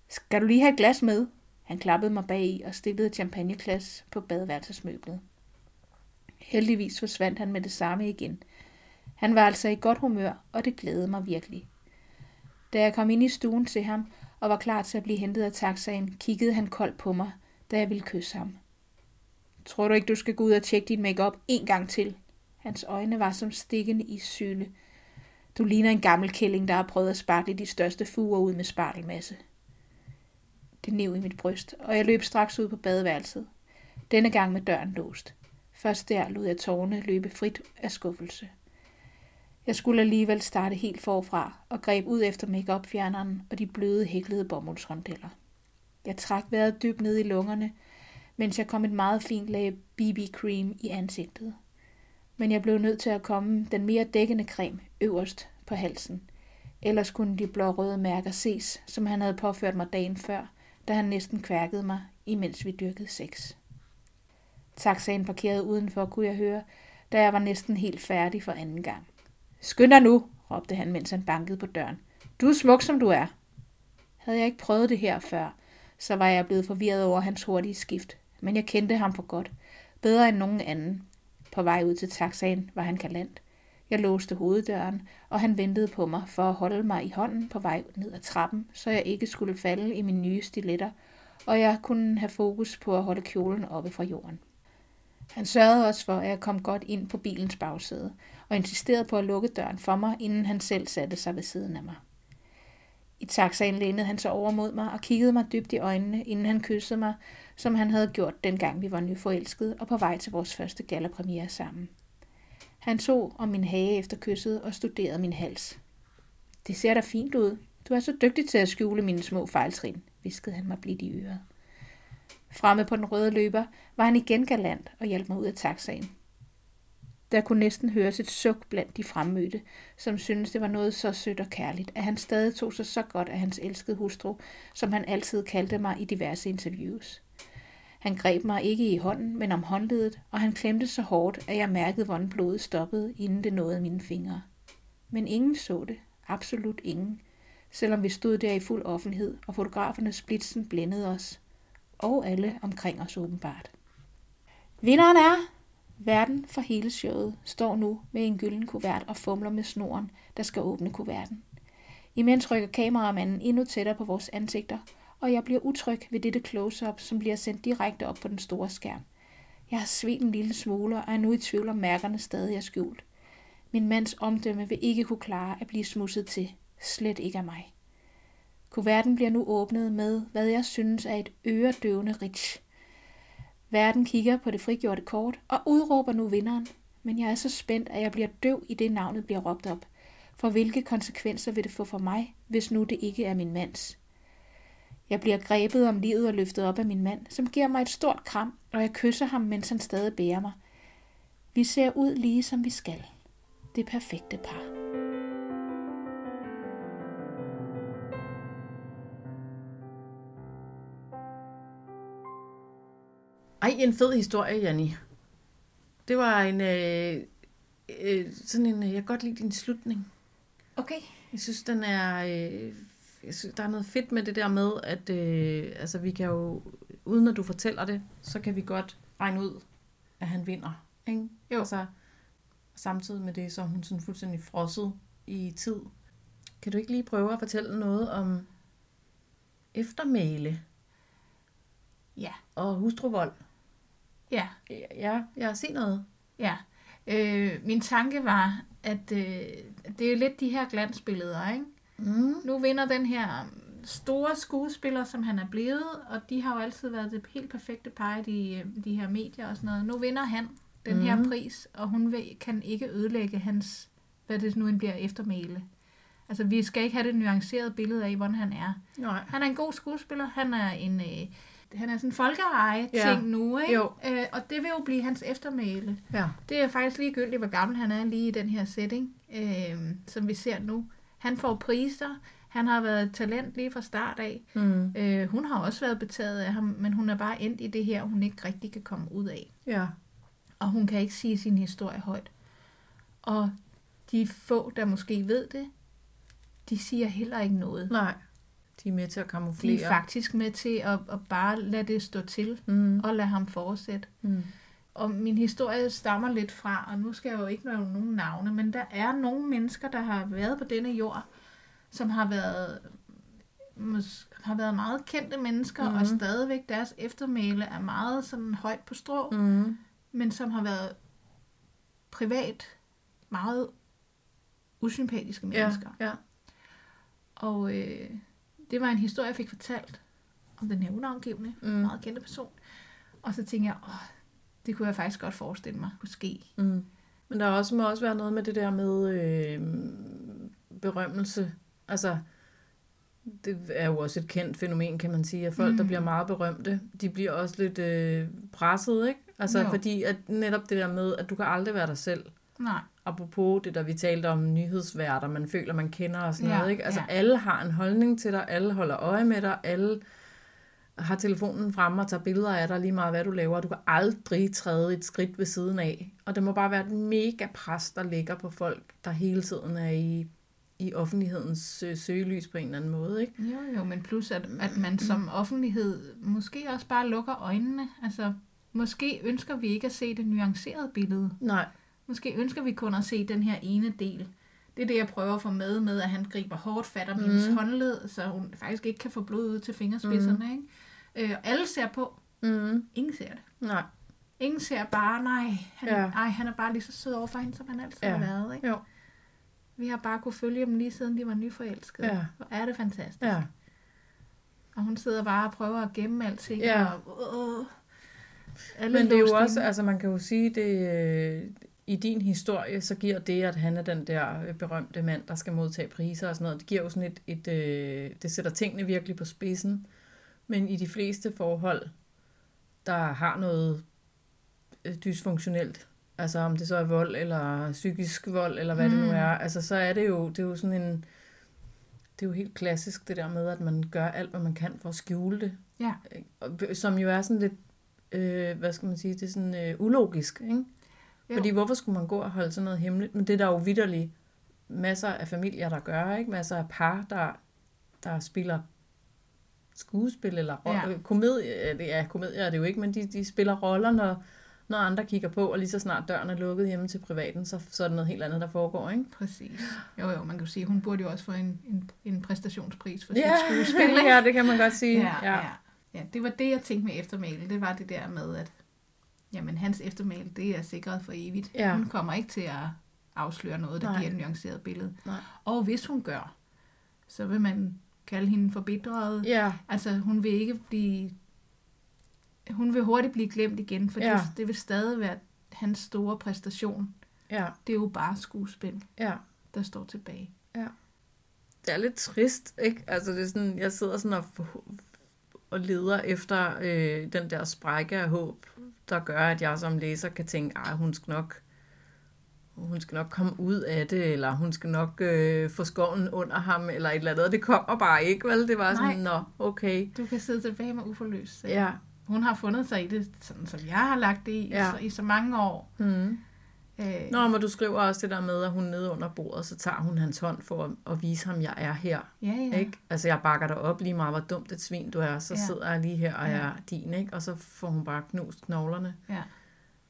Skal du lige have et glas med? Han klappede mig bag i og stillede et champagneglas på badeværelsesmøblet. Heldigvis forsvandt han med det samme igen. Han var altså i godt humør, og det glædede mig virkelig. Da jeg kom ind i stuen til ham og var klar til at blive hentet af taxaen, kiggede han koldt på mig, da jeg ville kysse ham. Tror du ikke, du skal gå ud og tjekke dit makeup en gang til? Hans øjne var som stikkende i syne. Du ligner en gammel kælling, der har prøvet at spartle de største fuger ud med spartelmasse. Det nev i mit bryst, og jeg løb straks ud på badeværelset. Denne gang med døren låst. Først der lod jeg tårne løbe frit af skuffelse. Jeg skulle alligevel starte helt forfra og greb ud efter makeup fjerneren og de bløde hæklede bomuldsrondeller. Jeg trak vejret dybt ned i lungerne, mens jeg kom et meget fint lag BB-cream i ansigtet. Men jeg blev nødt til at komme den mere dækkende creme øverst på halsen. Ellers kunne de blå røde mærker ses, som han havde påført mig dagen før, da han næsten kværkede mig, imens vi dyrkede sex. Taxaen parkerede udenfor, kunne jeg høre, da jeg var næsten helt færdig for anden gang. Skynd dig nu, råbte han, mens han bankede på døren. Du er smuk, som du er. Havde jeg ikke prøvet det her før, så var jeg blevet forvirret over hans hurtige skift. Men jeg kendte ham for godt. Bedre end nogen anden. På vej ud til taxaen var han galant. Jeg låste hoveddøren, og han ventede på mig for at holde mig i hånden på vej ned ad trappen, så jeg ikke skulle falde i mine nye stiletter, og jeg kunne have fokus på at holde kjolen oppe fra jorden. Han sørgede også for, at jeg kom godt ind på bilens bagsæde, og insisterede på at lukke døren for mig, inden han selv satte sig ved siden af mig. I taxaen lænede han sig over mod mig og kiggede mig dybt i øjnene, inden han kyssede mig, som han havde gjort dengang vi var nyforelskede og på vej til vores første gallerpremiere sammen. Han tog om min hage efter kysset og studerede min hals. Det ser da fint ud. Du er så dygtig til at skjule mine små fejltrin, viskede han mig blidt i øret. Fremme på den røde løber var han igen galant og hjalp mig ud af taxaen. Der kunne næsten høres et suk blandt de fremmødte, som syntes, det var noget så sødt og kærligt, at han stadig tog sig så godt af hans elskede hustru, som han altid kaldte mig i diverse interviews. Han greb mig ikke i hånden, men om håndledet, og han klemte så hårdt, at jeg mærkede, hvordan blodet stoppede, inden det nåede mine fingre. Men ingen så det. Absolut ingen. Selvom vi stod der i fuld offentlighed, og fotografernes splitsen blændede os. Og alle omkring os åbenbart. Vinderen er Verden for hele showet står nu med en gylden kuvert og fumler med snoren, der skal åbne kuverten. Imens rykker kameramanden endnu tættere på vores ansigter, og jeg bliver utryg ved dette close-up, som bliver sendt direkte op på den store skærm. Jeg har svedt en lille smule og er nu i tvivl om mærkerne stadig er skjult. Min mands omdømme vil ikke kunne klare at blive smudset til. Slet ikke af mig. Kuverten bliver nu åbnet med, hvad jeg synes er et øredøvende rich. Verden kigger på det frigjorte kort og udråber nu vinderen, men jeg er så spændt, at jeg bliver døv i det navnet bliver råbt op. For hvilke konsekvenser vil det få for mig, hvis nu det ikke er min mands? Jeg bliver grebet om livet og løftet op af min mand, som giver mig et stort kram, og jeg kysser ham, mens han stadig bærer mig. Vi ser ud lige som vi skal. Det perfekte par. Ej, en fed historie, Janni. Det var en, øh, øh, sådan en, jeg kan godt lide din slutning. Okay. Jeg synes, den er, øh, jeg synes, der er noget fedt med det der med, at øh, altså, vi kan jo, uden at du fortæller det, så kan vi godt regne ud, at han vinder. Ikke? Jo. Altså, samtidig med det, så er hun sådan fuldstændig frosset i tid. Kan du ikke lige prøve at fortælle noget om eftermæle Ja. og hustruvold? Ja. Ja, jeg har set noget. Ja. Øh, min tanke var, at øh, det er jo lidt de her glansbilleder, ikke? Mm. Nu vinder den her store skuespiller, som han er blevet, og de har jo altid været det helt perfekte par i de, de her medier og sådan noget. Nu vinder han den mm. her pris, og hun vil, kan ikke ødelægge hans, hvad det nu end bliver, eftermæle. Altså, vi skal ikke have det nuancerede billede af, hvordan han er. Nej. Han er en god skuespiller, han er en... Øh, han er sådan en folkeeje Ja. ting nu, ikke? Jo. Øh, og det vil jo blive hans eftermæle. Ja. Det er faktisk ligegyldigt, hvor gammel han er lige i den her setting, øh, som vi ser nu. Han får priser. Han har været et talent lige fra start af. Mm. Øh, hun har også været betaget af ham, men hun er bare endt i det her, hun ikke rigtig kan komme ud af. Ja. Og hun kan ikke sige sin historie højt. Og de få, der måske ved det, de siger heller ikke noget. Nej. De er med til at De kamuflere. er faktisk med til at, at bare lade det stå til Mm. og lade ham fortsætte. Mm. Og min historie stammer lidt fra, og nu skal jeg jo ikke nævne nogen navne, men der er nogle mennesker, der har været på denne jord, som har været, har været meget kendte mennesker, mm. og Mhm. stadigvæk deres eftermæle er meget sådan højt på strå, mm. Men som har været privat meget usympatiske Ja, mennesker. ja. Og øh, det var en historie, jeg fik fortalt om den her unavngivende, mm. meget kendte person. Og så tænkte jeg, åh, det kunne jeg faktisk godt forestille mig kunne ske. Mm. Men der er også, må også være noget med det der med øh, berømmelse. Altså, det er jo også et kendt fænomen, kan man sige, at folk, mm. der bliver meget berømte, de bliver også lidt øh, presset, ikke? Altså, Jo. fordi at netop det der med, at du kan aldrig være dig selv. Nej. Apropos det, der vi talte om nyhedsværter, man føler, man kender og sådan Ja, noget, ikke? Altså, ja. alle har en holdning til dig, alle holder øje med dig, alle har telefonen fremme og tager billeder af dig lige meget, hvad du laver. Du kan aldrig træde et skridt ved siden af. Og det må bare være et mega pres, der ligger på folk, der hele tiden er i, i offentlighedens øh, søgelys på en eller anden måde, ikke? Jo, jo, men plus at, at man som offentlighed måske også bare lukker øjnene. Altså, måske ønsker vi ikke at se det nuancerede billede. Nej. Måske ønsker vi kun at se den her ene del. Det er det, jeg prøver at få med, med at han griber hårdt fat om mm. hendes håndled, så hun faktisk ikke kan få blod ud til fingerspidserne. Mm. Ikke? Øh, alle ser på. Mm. Ingen ser det. Nej. Ingen ser bare, nej, han, Ja. ej, han er bare lige så sød over for hende, som han altid Ja. har været. Ikke? Jo. Vi har bare kunne følge dem lige siden de var nyforelskede. Ja. Hvor er det fantastisk. Ja. Og hun sidder bare og prøver at gemme alting. Ja. Og, øh, alle Men det er jo også, altså man kan jo sige, det øh, i din historie, så giver det, at han er den der øh, berømte mand, der skal modtage priser og sådan noget, det giver jo sådan et, et øh, det sætter tingene virkelig på spidsen. Men i de fleste forhold, der har noget øh, dysfunktionelt, altså om det så er vold, eller psykisk vold, eller hvad mm. det nu Mm. er, altså så er det jo, det er jo sådan en, det er jo helt klassisk det der med, at man gør alt, hvad man kan for at skjule det. Ja. Som jo er sådan lidt, øh, hvad skal man sige, det er sådan øh, ulogisk, ikke? Jo. Fordi hvorfor skulle man gå og holde sådan noget hemmeligt? Men det er der jo vidderligt masser af familier, der gør, ikke? Masser af par, der, der spiller skuespil eller Ja. ja. komedie. Det er komedier er det jo ikke, men de, de spiller roller, når, når andre kigger på, og lige så snart døren er lukket hjemme til privaten, så, så er det noget helt andet, der foregår, ikke? Præcis. Jo, jo, man kan jo sige, hun burde jo også få en, en, en præstationspris for Ja, sit skuespil. ikke? ja, det kan man godt sige. ja, ja. ja. det var det, jeg tænkte med eftermæle. Det var det der med, at jamen hans eftermæl, det er sikret for evigt. Ja. Hun kommer ikke til at afsløre noget, der Nej. giver et nuanceret billede. Nej. Og hvis hun gør, så vil man kalde hende forbitret. Ja, Altså, hun vil ikke blive... Hun vil hurtigt blive glemt igen, for Ja. ja. det, det vil stadig være hans store præstation. ja, Det er jo bare skuespil, ja. der står tilbage. Det er lidt trist, ikke? Altså, det er sådan, jeg sidder sådan og, og leder efter øh, den der sprække af håb, der gør, at jeg som læser kan tænke, at hun skal nok hun skal nok komme ud af det, eller hun skal nok øh, få skoven under ham, eller et eller andet. Det kommer bare ikke, vel? Det var sådan, nå, okay. Du kan sidde tilbage med uforløst. sag. Ja. Hun har fundet sig i det, sådan som jeg har lagt det i, Ja. så, i så mange år. Mm. Øh, Nå, men du skriver også det der med, at hun nede under bordet, så tager hun hans hånd for at, at vise ham, jeg er her. ja, ja. Ikke? Altså, jeg bakker dig op lige meget, hvor dumt et svin du er, så Ja. sidder jeg lige her og Ja. er din, ikke? Og så får hun bare knust knoglerne. ja.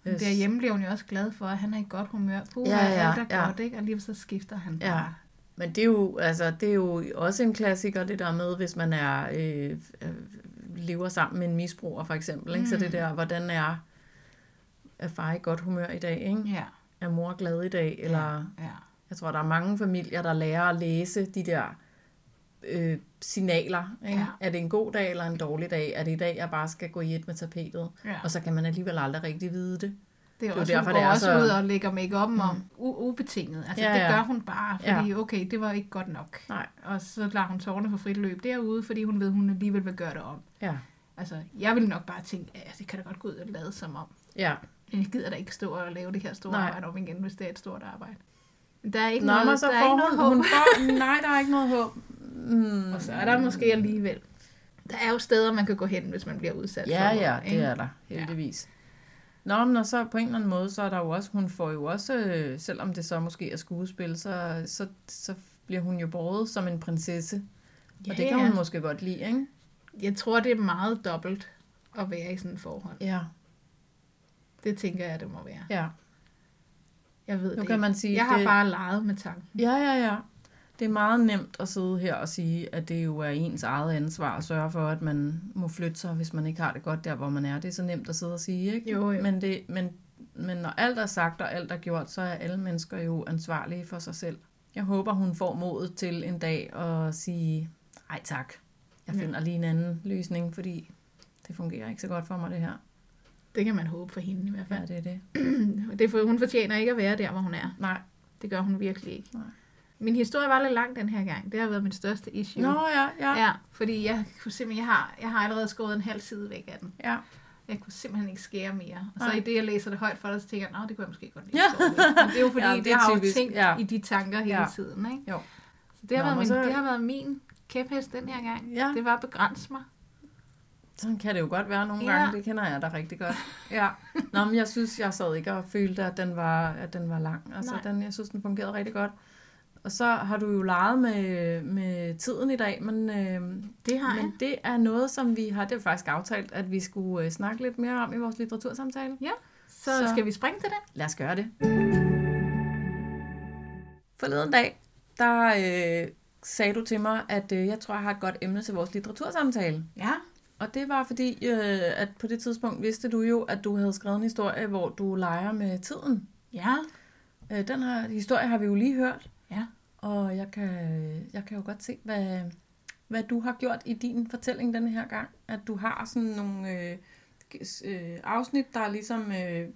Men derhjemme bliver hun jo også glad for, at han er i godt humør. Puh, Ja, ja, ja, alt er ja. godt, ikke? Og lige så skifter han Ja. bare. Men det er, jo, altså, det er jo også en klassiker, det der med, hvis man er øh, øh, lever sammen med en misbruger, for eksempel. Ikke? Så Mm. det der, hvordan er, er far i godt humør i dag? Ikke? Ja, Er mor glad i dag? Eller, ja. jeg tror, der er mange familier, der lærer at læse de der øh, signaler. Ikke? Ja. Er det en god dag eller en dårlig dag? Er det i dag, jeg bare skal gå i et med tapetet? ja. Og så kan man alligevel aldrig rigtig vide det. Det er jo også, derfor, hun det går er også så- ud og lægger make om om u- ubetinget. Altså, Ja, ja, det ja. gør hun bare, fordi okay, det var ikke godt nok. Nej. Og så lader hun tårne for frit løb derude, fordi hun ved, hun alligevel vil gøre det om. Ja. Altså, jeg ville nok bare tænke, at det kan da godt gå ud og lade som om. Ja. Men jeg gider da ikke stå og lave det her store Nej. Arbejde om igen, hvis det er et stort arbejde. Der er ikke Nå, noget, så der er ikke noget hun, håb. hun får, nej, der er ikke noget håb. Mm. Og så er der måske alligevel. Der er jo steder, man kan gå hen, hvis man bliver udsat Ja, for ja, vold, det er der, heldigvis. Nå, men og så på en eller anden måde, så er der jo også, hun får jo også, øh, selvom det så måske er skuespil, så, så, så bliver hun jo båret som en prinsesse. Ja, Og det kan ja. hun måske godt lide, ikke? Jeg tror, det er meget dobbelt at være i sådan et forhold. Ja, Det tænker jeg, det må være. ja. Jeg ved Nu det kan ikke. man sige, Jeg har det- bare leget med tanken. Ja, ja, ja. Det er meget nemt at sidde her og sige, at det jo er ens eget ansvar at sørge for, at man må flytte sig, hvis man ikke har det godt der, hvor man er. Det er så nemt at sidde og sige, ikke? Jo, jo. Men, det, men, men når alt er sagt og alt er gjort, så er alle mennesker jo ansvarlige for sig selv. Jeg håber, hun får modet til en dag at sige, ej tak, jeg Ja. finder lige en anden løsning, fordi det fungerer ikke så godt for mig, det her. Det kan man håbe for hende i hvert Ja, fald. det er det. Det for, hun fortjener ikke at være der, hvor hun er. Nej. Det gør hun virkelig ikke. Nej. Min historie var lidt lang den her gang. Det har været min største issue. Nå, ja, ja. Ja, fordi jeg kunne simpelthen, jeg har, jeg har allerede skåret en halv side væk af den. ja. Jeg kunne simpelthen ikke skære mere. Og så Nej. i det, jeg læser det højt for dig, så tænker jeg, det kunne jeg måske godt lide. Ja. Men det er jo fordi, Ja, det det har jo typisk, tænkt ja. i de tanker hele Ja. tiden. Ikke? Jo. Så det har, Nå, været min, så- det har været min kæphest den her gang. Ja. Det var at begrænse mig. Sådan kan det jo godt være nogle Ja. gange, det kender jeg da rigtig godt. Ja. Nå, men jeg synes, jeg sad ikke og følte, at den var, at den var lang. Altså, Nej. den, jeg synes, den fungerede rigtig godt. Og så har du jo leget med, med tiden i dag, men, øh, Det har jeg. men det er noget, som vi har, det er faktisk aftalt, at vi skulle øh, snakke lidt mere om i vores litteratursamtale. Så, Så- så skal vi springe til den? Lad os gøre det. Forleden dag, der øh, sagde du til mig, at øh, jeg tror, jeg har et godt emne til vores litteratursamtale. Ja. Og det var fordi, øh, at på det tidspunkt vidste du jo, at du havde skrevet en historie, hvor du leger med tiden. Ja. Øh, den her historie har vi jo lige hørt. Og jeg kan, jeg kan jo godt se, hvad, hvad du har gjort i din fortælling denne her gang. At du har sådan nogle øh, øh, afsnit, der er ligesom, øh,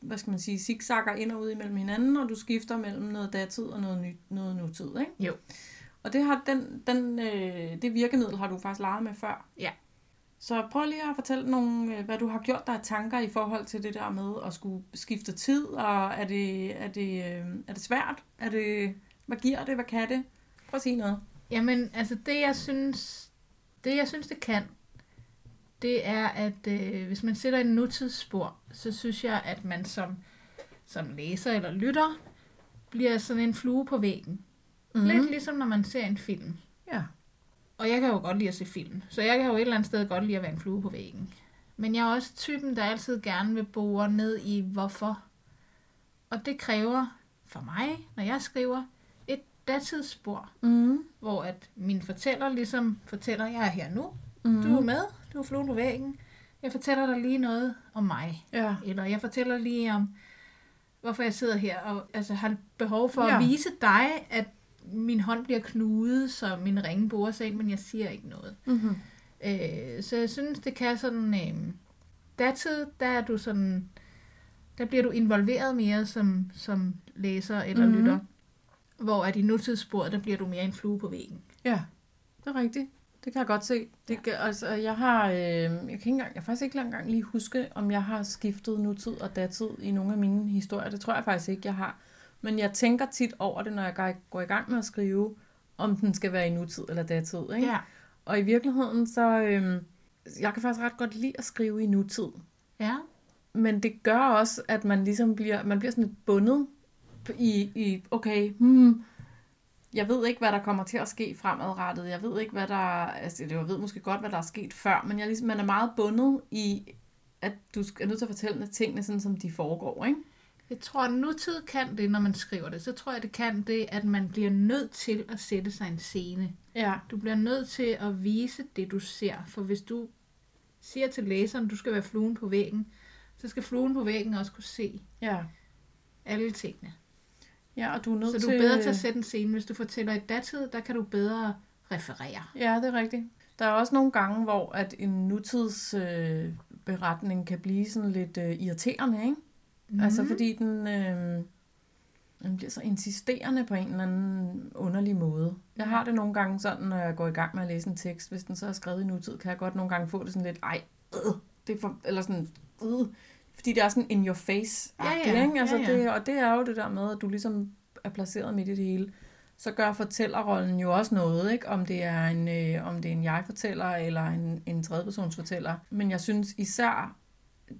hvad skal man sige, zigzagger ind og ud imellem hinanden, og du skifter mellem noget datid og noget, ny, noget nutid, ikke? Jo. Og det, har, den, den, øh, det virkemiddel har du faktisk leget med før. Ja. Så prøv lige at fortælle nogle, øh, hvad du har gjort dig tanker i forhold til det der med at skulle skifte tid, og er det, er det, øh, er det svært? Er det, hvad giver det? Hvad kan det? Prøv at sige noget. Jamen, altså det jeg synes, det jeg synes det kan, det er, at øh, hvis man sætter en nutidsspor, så synes jeg, at man som, som læser eller lytter, bliver sådan en flue på væggen. Mm-hmm. Lidt ligesom når man ser en film. Ja. Og jeg kan jo godt lide at se film, så jeg kan jo et eller andet sted godt lide at være en flue på væggen. Men jeg er også typen, der altid gerne vil bore ned i hvorfor. Og det kræver for mig, når jeg skriver, datidsspor, Mm. hvor at min fortæller ligesom fortæller, jeg er her nu, Mm. du er med, du er fluen på væggen, jeg fortæller dig lige noget om mig. Ja. Eller jeg fortæller lige om, hvorfor jeg sidder her og altså, har behov for Ja. at vise dig, at min hånd bliver knudet, så min ringe borer sig ind, men jeg siger ikke noget. Mm-hmm. Øh, så jeg synes, det kan sådan... Øh, datid, der er du sådan... Der bliver du involveret mere som, som læser eller Mhm. mm-hmm. lytter. Hvor at i nutidssporet, der bliver du mere en flue på væggen. Ja, det er rigtigt. Det kan jeg godt se. Det, kan, altså, jeg har, øh, jeg kan ikke engang, jeg faktisk ikke engang lige huske, om jeg har skiftet nutid og datid i nogle af mine historier. Det tror jeg faktisk ikke, jeg har. Men jeg tænker tit over det, når jeg går- går i gang med at skrive, om den skal være i nutid eller datid. Ikke? Ja. Og i virkeligheden, så øh, jeg kan faktisk ret godt lide at skrive i nutid. Ja. Men det gør også, at man ligesom bliver, man bliver sådan lidt bundet i, i okay, hmm, jeg ved ikke, hvad der kommer til at ske fremadrettet. Jeg ved ikke, hvad der... Altså, jeg ved måske godt, hvad der er sket før, men jeg ligesom, man er meget bundet i, at du er nødt til at fortælle tingene sådan, som de foregår, ikke? Jeg tror, at nutid kan det, når man skriver det. Så tror jeg, det kan det, at man bliver nødt til at sætte sig en scene. Ja. Du bliver nødt til at vise det, du ser. For hvis du siger til læseren, du skal være fluen på væggen, så skal fluen på væggen også kunne se Ja. alle tingene. Ja, og du er nødt Så du er bedre til at sætte en scene. Hvis du fortæller i datid, der kan du bedre referere. Ja, det er rigtigt. Der er også nogle gange, hvor at en nutidsberetning øh, beretning kan blive sådan lidt øh, irriterende, ikke? Mm. Altså fordi den, øh, den bliver så insisterende på en eller anden underlig måde. Jeg har det nogle gange sådan, når jeg går i gang med at læse en tekst, hvis den så er skrevet i nutid, kan jeg godt nogle gange få det sådan lidt, ej, øh, det er for, eller sådan, øh, fordi det er sådan in your face Ja, ja. ikke? Altså, Ja, ja. Det, og det er jo det der med, at du ligesom er placeret midt i det hele. Så gør fortællerrollen jo også noget, ikke? Om det er en, øh, om det er en jeg-fortæller eller en, en tredjepersons fortæller. Men jeg synes især,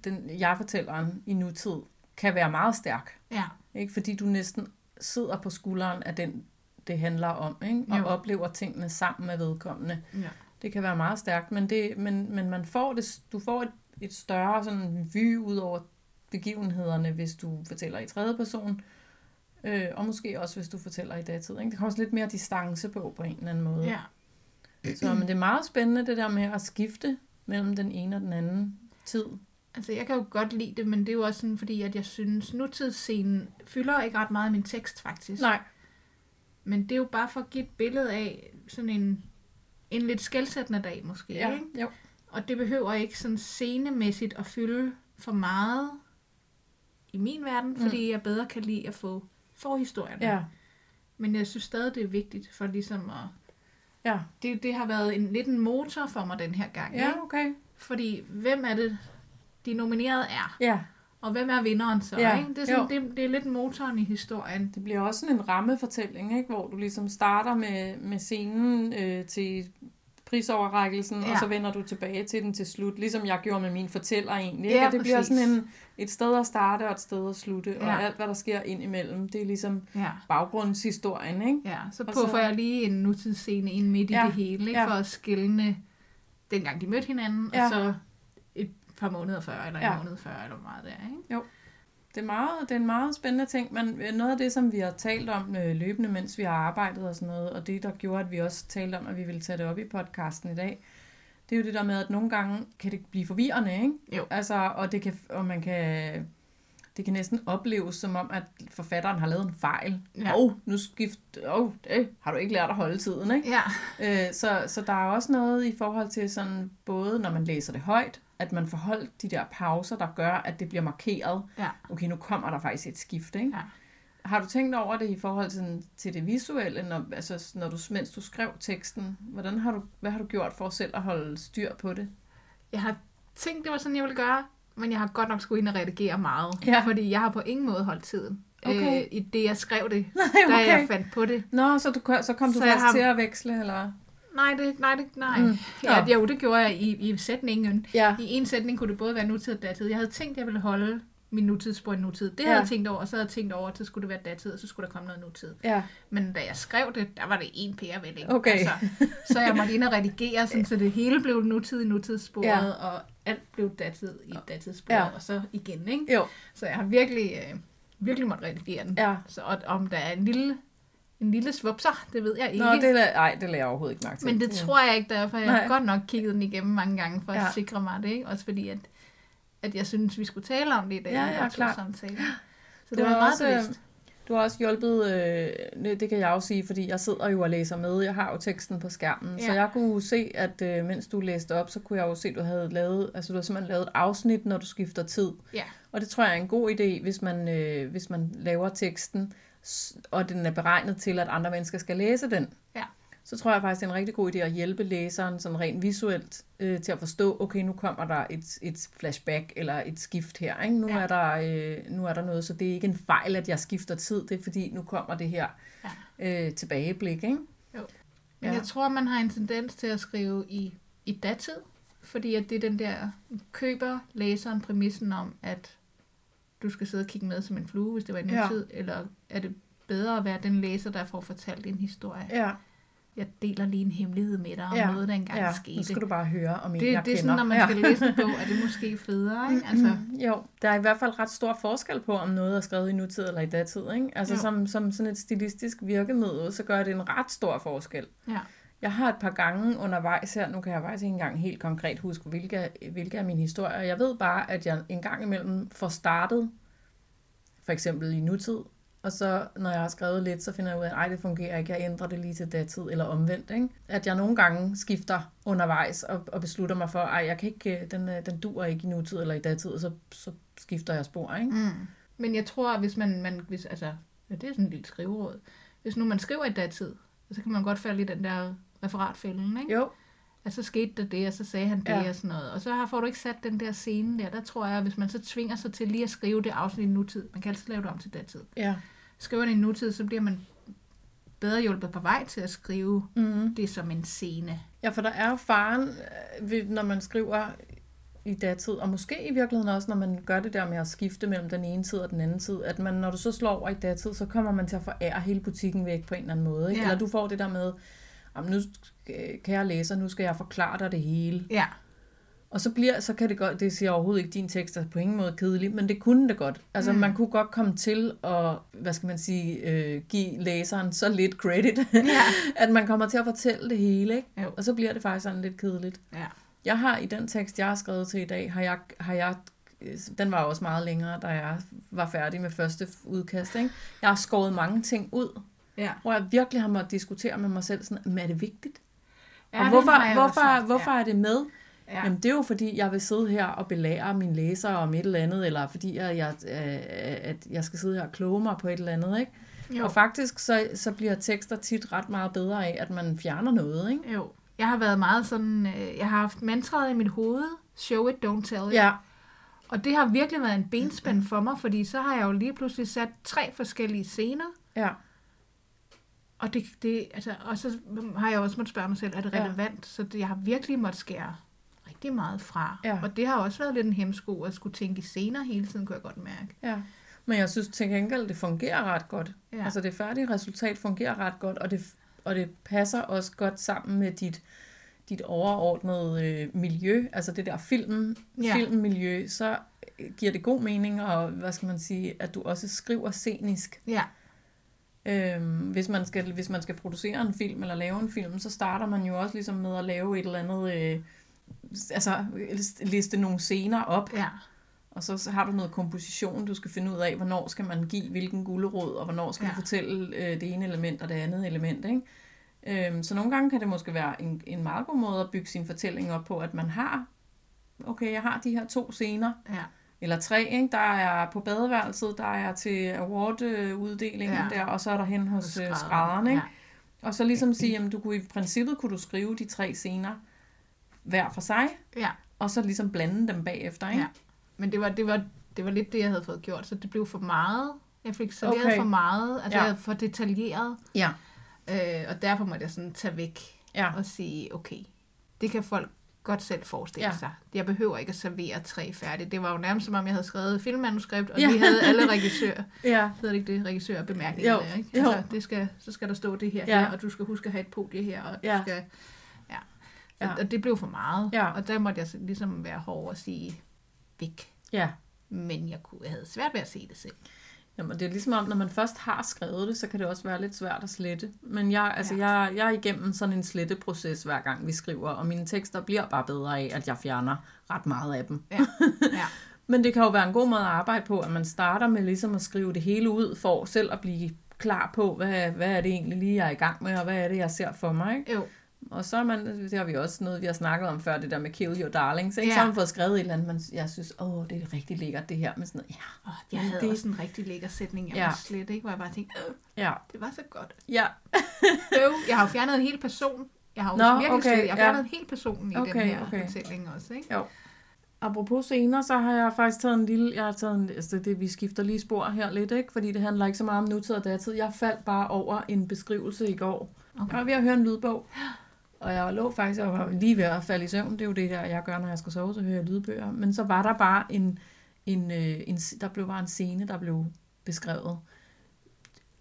den jeg-fortælleren i nutid kan være meget stærk. Ja. Ikke? Fordi du næsten sidder på skulderen af den, det handler om, ikke? og Jo. oplever tingene sammen med vedkommende. ja. Det kan være meget stærkt, men, det, men, men man får det, du får et, et større sådan vy ud over begivenhederne, hvis du fortæller i tredje person, øh, og måske også, hvis du fortæller i datid. Ikke? Der kommer også lidt mere distance på, på en eller anden måde. ja. Så men det er meget spændende, det der med at skifte mellem den ene og den anden tid. Altså, jeg kan jo godt lide det, men det er jo også sådan, fordi at jeg synes, nutidsscenen fylder ikke ret meget i min tekst, faktisk. Nej, Men det er jo bare for at give et billede af sådan en, en lidt skældsættende dag, måske. ja, Ikke? jo. Og det behøver ikke sådan scenemæssigt at fylde for meget i min verden, Mm. fordi jeg bedre kan lide at få forhistorien. Ja, Men jeg synes stadig, det er vigtigt for ligesom at... ja. Det, det har været en, lidt en motor for mig den her gang. Ja, Ikke? okay. Fordi hvem er det, de nominerede er? Ja, Og hvem er vinderen så? Ja, Ikke? Det, er sådan, det, det er lidt motoren i historien. det bliver også sådan en rammefortælling, ikke? hvor du ligesom starter med, med scenen øh, til prisoverrækkelsen, ja. Og så vender du tilbage til den til slut, ligesom jeg gjorde med min fortæller egentlig. Ja? Og det bliver præcis. sådan en, et sted at starte og et sted at slutte, ja. og alt hvad der sker ind imellem, det er ligesom Ja. baggrundshistorien. Ikke? Ja, så puffer så- jeg lige en nutidsscene ind midt Ja, i det hele, ikke? ja. for at skille dengang de mødte hinanden, Ja. og så et par måneder før, eller en Ja. måned før, eller hvor meget det er. Ikke? Det er, meget, det er en meget spændende ting, men noget af det, som vi har talt om øh, løbende, mens vi har arbejdet og sådan noget, og det, der gjorde, at vi også talte om, at vi ville tage det op i podcasten i dag, det er jo det der med, at nogle gange kan det blive forvirrende, ikke? Jo. Altså, og, det kan, og man kan, det kan næsten opleves som om, at forfatteren har lavet en fejl. Ja. Åh, oh, nu skift, oh, det har du ikke lært at holde tiden, ikke? Ja, Øh, så, så der er også noget i forhold til sådan, både når man læser det højt, at man får holdt de der pauser, der gør, at det bliver markeret. ja, Okay, nu kommer der faktisk et skift, ikke? ja. Har du tænkt over det i forhold til, til det visuelle, når, altså, når du, mens du skrev teksten? Hvordan har du, hvad har du gjort for selv at holde styr på det? Jeg har tænkt, det var sådan, jeg ville gøre, men jeg har godt nok skulle ind og redigere meget, Ja. fordi jeg har på ingen måde holdt tiden. Okay. Øh, I det, jeg skrev det, Nej, da jeg fandt på det. Nå, så, du, så kom du Så først har- til at veksle, eller? Nej, det, nej, det, nej. Mm. Ja, Nå. jo, det gjorde jeg i, i sætningen. Ja. I en sætning kunne det både være nutid og datid. Jeg havde tænkt, at jeg ville holde min nutidsspor i nutid. Det Ja. havde jeg tænkt over, og så havde jeg tænkt over, at så skulle det være datid, og så skulle der komme noget nutid. Ja. Men da jeg skrev det, der var det en pærevælling. Okay. Altså, så jeg måtte ind og redigere, sådan, så det hele blev nutid i nutidssporet, Ja. ja. og alt blev datid i datidssporet, Ja. ja. og så igen. Ikke? Jo. Så jeg har virkelig, øh, virkelig måtte redigere den. Ja. Så og, om der er en lille en lille svupser, det ved jeg ikke. Nå, det la- ej, det lader jeg overhovedet ikke mærke til. Men det tror jeg ikke, derfor jeg Nej. har godt nok kigget den igennem mange gange, for at Ja. sikre mig det. Ikke? Også fordi, at, at jeg synes, vi skulle tale om det i dag. Ja, ja, klart. samtale. Så Det det, var var meget øh, bevidst. Du har også hjulpet, øh, det- kan jeg også sige, fordi jeg sidder jo og læser med. Jeg har jo teksten på skærmen, ja. så jeg kunne se, at øh, mens du læste op, så kunne jeg jo se, at du havde lavet, altså du har simpelthen lavet et afsnit, når du skifter tid. Ja. Og det tror jeg er en god idé, hvis man, øh, hvis man laver teksten, og den er beregnet til, at andre mennesker skal læse den. Ja. Så tror jeg faktisk, det er en rigtig god idé at hjælpe læseren sådan rent visuelt øh, til at forstå, okay, nu kommer der et, et flashback eller et skift her. Ikke? Nu, Ja. er der, øh, nu er der noget, så det er ikke en fejl, at jeg skifter tid. Det er fordi, nu kommer det her øh, tilbageblik. Ikke? Men Ja. jeg tror, man har en tendens til at skrive i, i datid, fordi at det er den der, køber læseren præmissen om, at du skal sidde og kigge med som en flue, hvis det var i Ja. nutid, eller er det bedre at være den læser, der får fortalt en historie? Ja, Jeg deler lige en hemmelighed med dig om Ja. noget, der engang ja. skete. nu skal du bare høre om en, det, jeg det er kender. sådan, når man ja. skal læse en bog, er det måske federe, ikke? Altså, Jo, der er i hvert fald ret stor forskel på, om noget er skrevet i nutid eller i datid. Ikke? Altså Jo. som, som sådan et stilistisk virkemiddel, så gør det en ret stor forskel. ja. Jeg har et par gange undervejs her, nu kan jeg faktisk ikke engang helt konkret huske, hvilke, hvilke af mine historier. Jeg ved bare, at jeg en gang imellem får startet, for eksempel i nutid, og så når jeg har skrevet lidt, så finder jeg ud af, at ej, det fungerer ikke, jeg ændrer det lige til datid, eller omvendt. Ikke? At jeg nogle gange skifter undervejs og, og beslutter mig for, at jeg kan ikke, øh, den, øh, den dur ikke i nutid eller i datid, og så, så skifter jeg spor. Ikke? Mm. Men jeg tror, at hvis man, man hvis, altså, ja, det er sådan en lille skriveråd. Hvis nu man skriver i datid, så kan man godt falde i den der referatfælden, ikke? Jo, At så skete der det, og så sagde han det Ja. og sådan noget. Og så har- får du ikke sat den der scene der. Der tror jeg, at hvis man så tvinger sig til lige at skrive det afsnit i nutid, man kan altid lave det om til datid. ja. Skriver det i nutid, så bliver man bedre hjulpet på vej til at skrive Mm. det som en scene. Ja, for der er jo faren, øh, når man skriver i datid, og måske i virkeligheden også, når man gør det der med at skifte mellem den ene tid og den anden tid, at man, når du så slår over i datid, så kommer man til at forære hele butikken væk på en eller anden måde. Ikke? Ja. Eller du får det der med, "Jamen, nu skal- kan jeg læse, nu skal jeg forklare dig det hele. Ja, Og så, bliver, så kan det godt, det siger overhovedet ikke, din tekst er på ingen måde kedelig, men det kunne det godt. Altså. Mm. man kunne godt komme til at, hvad skal man sige, øh, give læseren så lidt credit, Ja. at man kommer til at fortælle det hele, ikke? Jo. Og så bliver det faktisk sådan lidt kedeligt. ja. Jeg har i den tekst, jeg har skrevet til i dag, har jeg, har jeg den var også meget længere, da jeg var færdig med første udkast. Ikke? Jeg har skåret mange ting ud, ja. hvor jeg virkelig har måttet diskutere med mig selv, sådan, men er det vigtigt? ja og hvorfor, også hvorfor, hvorfor er det med? Ja. Ja. Jamen, det er jo fordi, jeg vil sidde her og belære mine læsere om et eller andet, eller fordi jeg, jeg, øh, at jeg skal sidde her og kloge mig på et eller andet. Ikke? Jo. Og faktisk så, så bliver tekster tit ret meget bedre af, at man fjerner noget. Ikke? Jo. Jeg har været meget sådan, øh, jeg har haft mantraet i mit hoved, show it, don't tell it. Ja, Og det har virkelig været en benspænd for mig, fordi så har jeg jo lige pludselig sat tre forskellige scener, ja, og, det, det, altså, og så har jeg også måttet spørge mig selv, er det Ja. relevant? Så det, jeg har virkelig måttet skære rigtig meget fra. Ja. Og det har også været lidt en hemsko at skulle tænke i scener hele tiden, kunne jeg godt mærke. ja. Men jeg synes til gengæld, det fungerer ret godt. Ja. Ja. Altså det færdige resultat fungerer ret godt, og det, og det passer også godt sammen med dit, dit overordnede øh, miljø, altså det der film, Ja. ja. filmmiljø, så giver det god mening, og hvad skal man sige, at du også skriver scenisk. Ja, Øhm, hvis, man skal, hvis man skal producere en film eller lave en film, så starter man jo også ligesom med at lave et eller andet, øh, altså liste nogle scener op, ja, og så, så har du noget komposition, du skal finde ud af, hvornår skal man give hvilken gulerod, og hvornår skal ja. Du fortælle øh, det ene element og det andet element. Ikke? Øhm, så nogle gange kan det måske være en, en meget god måde at bygge sin fortælling op på, at man har, okay, jeg har de her to scener, ja, eller tre, ikke? der er på badeværelset, der er til award-uddelingen Ja. der, og så er der hen hos skrædderen, øh, skrædderen. Ikke? Ja. Og så ligesom sige, jamen du kunne i princippet kunne du skrive de tre scener hver for sig, ja, og så ligesom blande dem bagefter. Ikke? ja. Men det var, det, var, det var lidt det, jeg havde fået gjort, så det blev for meget. Jeg fik serveret Okay. for meget, altså Ja. jeg for detaljeret, Ja. øh, og derfor måtte jeg sådan tage væk Ja. og sige, okay, det kan folk godt selv forestille Ja. sig. Jeg behøver ikke at servere tre færdigt. Det var jo nærmest som om, jeg havde skrevet et filmmanuskript, og Ja. vi havde alle regissør, Ja. hedder det ikke det, regissør og bemærkninger Jo, ikke? jo. Altså, det skal, så skal der stå det her, Ja. her, og du skal huske at have et podie her, og Ja. du skal, ja. Ja. Og, og det blev for meget, Ja. og der måtte jeg ligesom være hård og sige, væk. Ja. Men jeg, kunne, jeg havde svært ved at se det selv. Jamen, det er ligesom om, når man først har skrevet det, så kan det også være lidt svært at slette. Men jeg, altså, ja. jeg, jeg er igennem sådan en sletteproces, hver gang vi skriver, og mine tekster bliver bare bedre af, at jeg fjerner ret meget af dem. Ja. ja. Men det kan jo være en god måde at arbejde på, at man starter med ligesom at skrive det hele ud, for selv at blive klar på, hvad, hvad er det egentlig lige, jeg er i gang med, og hvad er det, jeg ser for mig. Ikke? Jo. Og så er man, det har vi også noget, vi har snakket om før, det der med kill your darlings. Ikke? Ja. Så har man fået skrevet et eller andet, man, jeg synes, åh, det er rigtig lækkert det her. med sådan noget, ja, Oh, jeg havde det- det... også en rigtig lækker sætning, jeg Ja. ja. var slet ikke, hvor jeg bare tænkte, øh, ja, det var så godt. ja, Øv, jeg har jo fjernet en hel person. Jeg har jo Nå, virkelig okay, slet, jeg har ja. fjernet en hel person i Okay, den her okay. fortælling også, ikke? Jo. Apropos scener, så har jeg faktisk taget en lille, jeg har taget en, altså det, vi skifter lige spor her lidt, ikke? fordi det handler ikke så meget om nutid og datid. Jeg faldt bare over en beskrivelse i går. Okay. Jeg var ved at høre en lydbog, og jeg lå faktisk, jeg var lige ved at falde i søvn. Det er jo det, der jeg gør, når jeg skal sove, så hører jeg lydbøger. Men så var der bare en, en, øh, en der blev bare en scene, der blev beskrevet.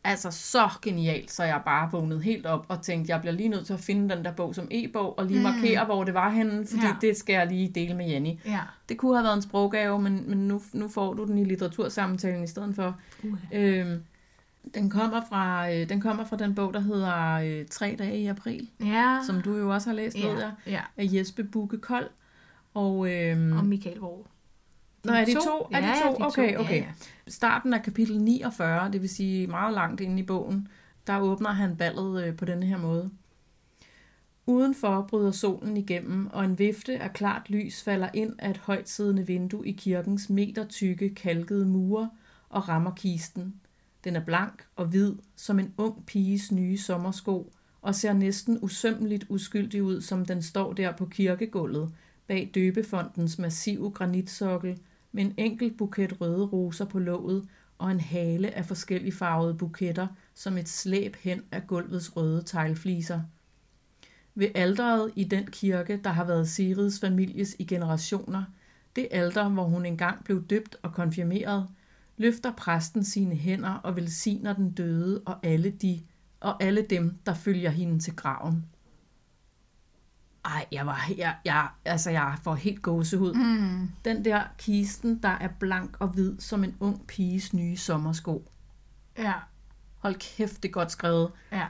Altså så genialt, så jeg bare vågnede helt op og tænkte, jeg bliver lige nødt til at finde den der bog som e-bog, og lige markere, hvor det var henne, fordi ja. det skal jeg lige dele med Jenny. Ja. Det kunne have været en sproggave, men, men nu, nu får du den i litteratursamtalen i stedet for. Uh. Øhm, den, kommer fra, øh, den kommer fra den bog, der hedder øh, Tre dage i april, Ja. som du jo også har læst, ved ja. jeg, ja. af Jesper Bukke Kold. Og, øhm, Og Michael Vore. Nå, er de to? Er de to? de Okay, Ja, okay. ja. starten af kapitel 49, det vil sige meget langt inde i bogen, der åbner han ballet øh, på denne her måde. Udenfor bryder solen igennem, og en vifte af klart lys falder ind af et højt siddende vindue i kirkens meter tykke kalkede mure og rammer kisten. Den er blank og hvid som en ung piges nye sommersko, og ser næsten usømmeligt uskyldig ud, som den står der på kirkegulvet, bag døbefondens massive granitsokkel, med en enkelt buket røde roser på låget og en hale af forskellige farvede buketter, som et slæb hen af gulvets røde teglfliser. Ved alderet i den kirke, der har været Sirids families i generationer, det alter, hvor hun engang blev døbt og konfirmeret, løfter præsten sine hænder og velsigner den døde og alle de og alle dem, der følger hende til graven. Ej, jeg var, jeg, jeg, altså jeg får helt gåsehud. Mm. Den der kisten, der er blank og hvid som en ung piges nye sommersko. Ja. Hold kæft, det er godt skrevet. Ja.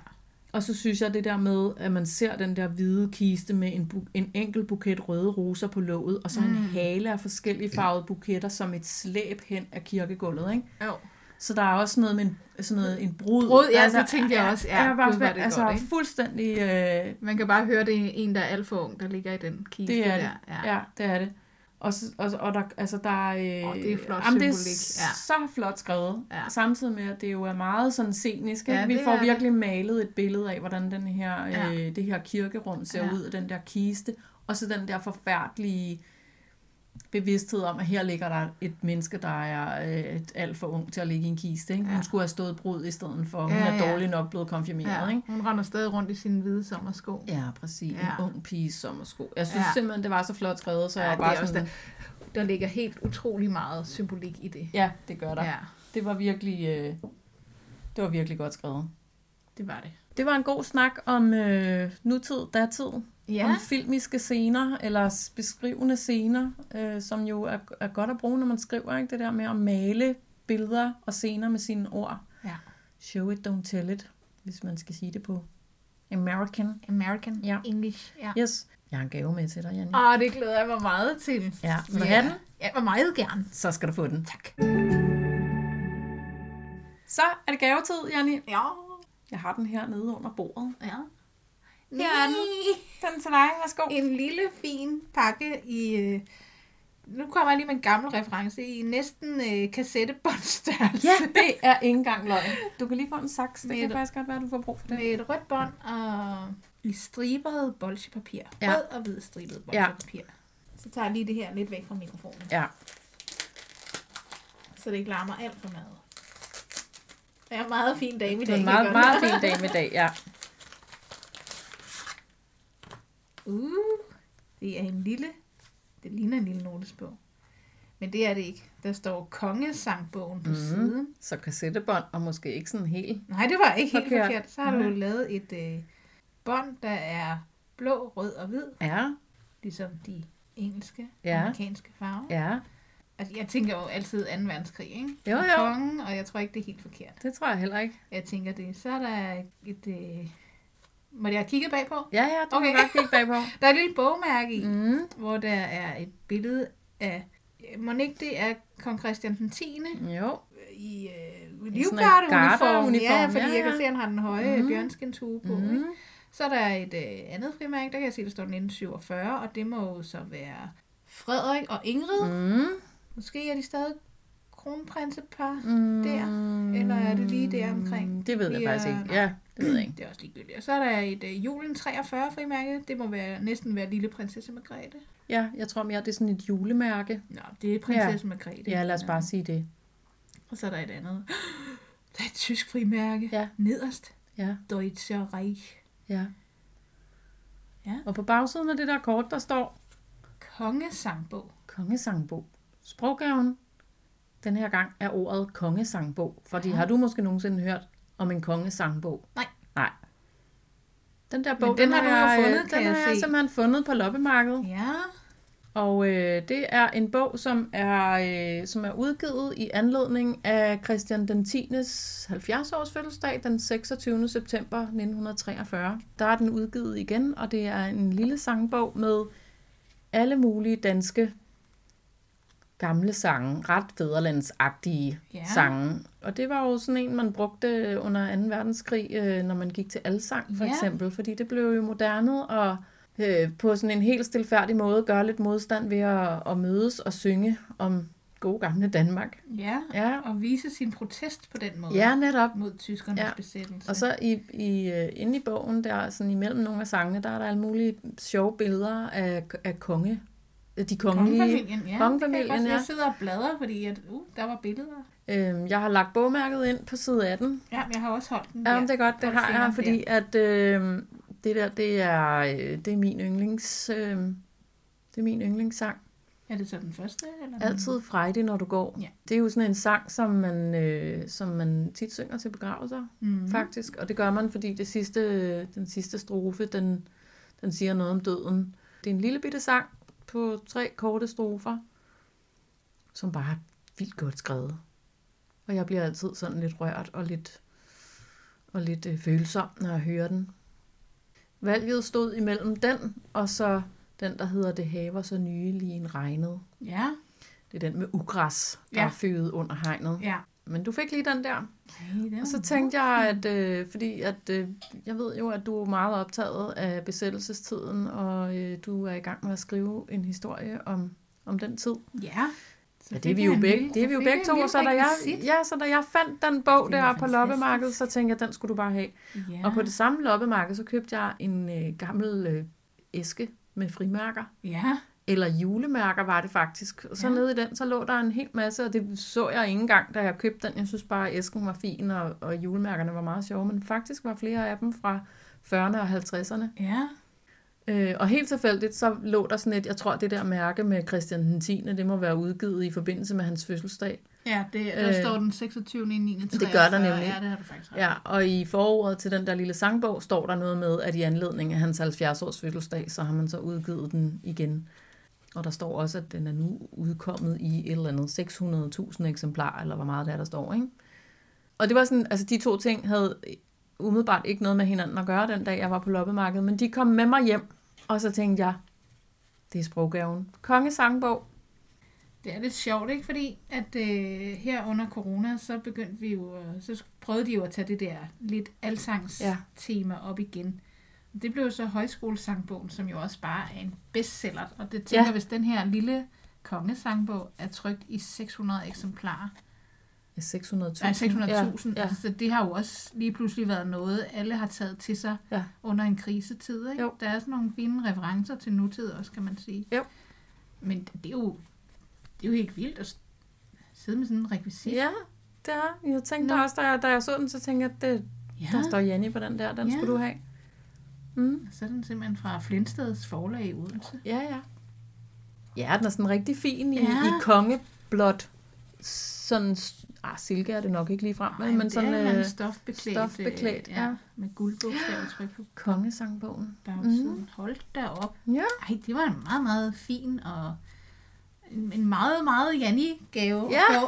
Og så synes jeg det der med, at man ser den der hvide kiste med en, bu- en enkelt buket røde roser på låget, og så mm. en hale af forskellige farvede buketter som et slæb hen af kirkegulvet, ikke? Jo. Så der er også noget med en, sådan noget, en brud. Brud, ja, det tænkte jeg også. Ja, jeg spændt, det altså godt, ikke? fuldstændig... Øh, Man kan bare høre, det er en, der er alt for ung, der ligger i den kiste det er det. der. Ja. ja, det er det. Og, så, og, så- og der, altså der er... Øh, Åh, det er flot jamen, det er ja. så flot skrevet. Ja. Samtidig med, at det jo er meget sådan scenisk. Ja, Vi får er det. virkelig malet et billede af, hvordan den her, Ja. øh, det her kirkerum ser Ja. ud, og den der kiste. Og så den der forfærdelige bevidsthed om, at her ligger der et menneske, der er øh, alt for ung til at ligge i en kiste. Ikke? Hun Ja. skulle have stået brud i stedet for. Hun Ja, er ja. dårligt nok blevet konfirmeret. Ja. Ikke? Hun render stadig rundt i sine hvide sommersko. Ja, præcis. Ja. En ung piges sommersko. Jeg synes Ja. simpelthen, det var så flot skrevet, så Ja, jeg bare er sådan... Der ligger helt utrolig meget symbolik i det. Ja, det gør der. Ja, Det var virkelig, øh, det var virkelig godt skrevet. det var det. Det var en god snak om øh, nutid, datid, ja. om filmiske scener, eller beskrivende scener, øh, som jo er, er godt at bruge, når man skriver, ikke? det der med at male billeder og scener med sine ord. Ja. Show it, don't tell it, hvis man skal sige det på American. American Ja. English. Ja. Yes. Jeg har en gave med til dig, Janne. Åh, det glæder jeg mig meget til. Ja, vil du have den? Ja, jeg meget gerne. Så skal du få den. Tak. Så er det gavetid, Janne. Ja. Jeg har den her nede under bordet. Ja. Her er den. Den til dig. Værsgo. En lille, fin pakke i... Øh, nu kommer jeg lige med en gammel reference i næsten øh, kassettebåndstørrelse. Ja, det er ikke engang løgn. Du kan lige få en saks. Det Med kan et- faktisk godt være, du får brug for det. Med et rødt bånd og i stribet bolchepapir. Ja. Rød og hvid stribet bolchepapir. Så tager jeg lige det her lidt væk fra mikrofonen, Ja. så det ikke larmer alt for meget. Det er en meget fin dag i Det dag. er en meget, meget fin dag med dag, ja. Uh, det er en lille, det ligner en lille notesbog. Men det er det ikke. Der står Kongesangbogen på Mhm. mm. siden. Så kassettebånd, og måske ikke sådan helt. Nej, det var ikke helt Forkert. forkert. Så har du Nej. jo lavet et øh, bånd, der er blå, rød og hvid, Ja, ligesom de engelske, Ja. amerikanske farver. ja. Altså, jeg tænker jo altid 2. verdenskrig, ikke? Jo, jo. Kongen, og jeg tror ikke, det er helt forkert. Det tror jeg heller ikke. Jeg tænker det. Så er der et... Øh... Må jeg kigge bagpå? Ja, ja, det okay. Kan godt kigge bagpå. Der er et lille bogmærke i, Mm. hvor der er et billede af... Må ikke det er kong Christian den 10. Jo. i øh, livgardeuniform. gardeuniform, Ja, fordi ja, jeg kan ja. se, at han har den høje mm. bjørnskinshue på. Mm. Mm. Så er der et øh, andet frimærke, der kan jeg se, der står 1947, og det må jo så være Frederik og Ingrid. Mm. Måske er de stadig kronprinsepar. Mm. Der. Eller er det lige der omkring? Det ved jeg er- faktisk ikke. Ja, det ved jeg ikke. Det er også ligegyldigt. Og så er der et øh, julen 43 frimærke. Det må være, næsten være lille prinsesse Margrethe. Ja, jeg tror mere, det er sådan et julemærke. Nå, det er prinsesse ja. Margrethe. Ja, lad os bare sige det. Og så er der et andet. Der er et tysk frimærke. Ja. Nederst. Ja, Deutscher Reich. ja. Ja. Og på bagsiden af det der kort, der står Kongesangbog. kongesangbog. Sproggaven den her gang er ordet kongesangbog. Fordi Ja. har du måske nogensinde hørt om en kongesangbog? Nej. Nej. Den der bog, den har du jo jeg, øh, fundet, den kan jeg har jeg se. simpelthen fundet på loppemarkedet. Ja. Og øh, det er en bog, som er, øh, som er udgivet i anledning af Christian den 10. 70 års fødselsdag den 26. september 1943. Der er den udgivet igen, og det er en lille sangbog med alle mulige danske gamle sange, ret fæderlandsagtige Ja. sange. Og det var jo sådan en, man brugte under 2. verdenskrig, øh, når man gik til alsang for Ja. eksempel, fordi det blev jo moderne og øh, på sådan en helt stilfærdig måde gøre lidt modstand ved at, at mødes og synge om gode gamle Danmark. Ja. Ja, Og vise sin protest på den måde. ja netop. Mod tyskernes Ja. besættelse. Og så i, i, øh, inde i bogen, der sådan imellem nogle af sangene, der er der alle mulige sjove billeder af, af konge, de kongelige. Kongefamilien, ja. Kongefamilien, jeg, godt- ja. jeg sidder og bladrer, fordi at, uh, der var billeder. Øhm, jeg har lagt bogmærket ind på side 18. Ja, jeg har også holdt den Ja, der. men det er godt, det har jeg, fordi at øh, det der, det er, øh, det er min yndlings, øh, det er min yndlingssang. Er det så den første? Eller? Altid frejdig, når du går. Ja. Det er jo sådan en sang, som man, øh, som man tit synger til begravelser, mm. faktisk. Og det gør man, fordi det sidste, den sidste strofe, den, den siger noget om døden. Det er en lille bitte sang på tre korte strofer, som bare er vildt godt skrevet. Og jeg bliver altid sådan lidt rørt og lidt, og lidt øh, følsom, når jeg hører den. Valget stod imellem den, og så den, der hedder Det haver så nylig en regnet. Ja, Det er den med ugræs, der Ja. er føget under hegnet. ja. Men du fik lige den der. Og så tænkte jeg, at øh, fordi at, øh, jeg ved jo, at du er meget optaget af besættelsestiden, og øh, du er i gang med at skrive en historie om, om den tid. Ja. Så Ja, det er vi jo begge, det er vi jo begge to, så da jeg, ja, så da jeg fandt den bog der på loppemarkedet, så tænkte jeg, den skulle du bare have. Ja. Og på det samme loppemarked, så købte jeg en øh, gammel øh, æske med frimærker. Ja, Eller julemærker var det faktisk. Og så Ja. nede i den, så lå der en hel masse, og det så jeg ikke engang, da jeg købte den. Jeg synes bare, at æsken var fin, og, og julemærkerne var meget sjove. Men faktisk var flere af dem fra 40'erne og 50'erne. ja. Øh, og helt tilfældigt, så lå der sådan et, jeg tror, det der mærke med Christian den 10., det må være udgivet i forbindelse med hans fødselsdag. Ja, det, der Øh, står den 26. 9. det gør der nemlig. Ja, det har du faktisk ret. Ja, og i forordet til den der lille sangbog står der noget med, at i anledning af hans 70-års fødselsdag, så har man så udgivet den igen. Og der står også, at den er nu udkommet i et eller andet 600.000 eksemplarer, eller hvor meget der, der står, ikke? Og det var sådan, altså de to ting havde umiddelbart ikke noget med hinanden at gøre den dag, jeg var på loppemarkedet, men de kom med mig hjem, og så tænkte jeg, det er sproggaven. Kongesangbog. Det er lidt sjovt, ikke? Fordi at øh, her under corona, så begyndte vi jo, så prøvede de jo at tage det der lidt alsangs Ja. op igen. Det blev jo så højskolesangbogen, som jo også bare er en bestseller. Og det tænker Ja. hvis den her lille kongesangbog er trykt i 600 eksemplarer. Ja, 600.000. Nej, 600.000. Ja, ja. Så det har jo også lige pludselig været noget, alle har taget til sig Ja. under en krisetid. Ikke? Jo. Der er sådan nogle fine referencer til nutid også, kan man sige. Jo. Men det er jo, det er jo helt vildt at sidde med sådan en rekvisit. Ja, det er. Jeg tænkte Nå. også, da jeg, da jeg så den, så tænkte jeg, at det, ja. der står Janni på den der, den Ja. skulle du have. Mm. Så er den simpelthen fra Flindsteds forlag i Odense. Ja, ja. Ja, den er sådan rigtig fin i, Ja. ja. i kongeblåt. Sådan, ah, silke er det nok ikke lige frem, Ej, men sådan det er en øh, stofbeklædt, stofbeklædt, øh, ja. med guldbogstaver tryk på kongesangbogen. bagsiden. Mm. Hold da op. Ja. Ej, det var en meget, meget fin og en, en meget, meget Janni-gave. Ja.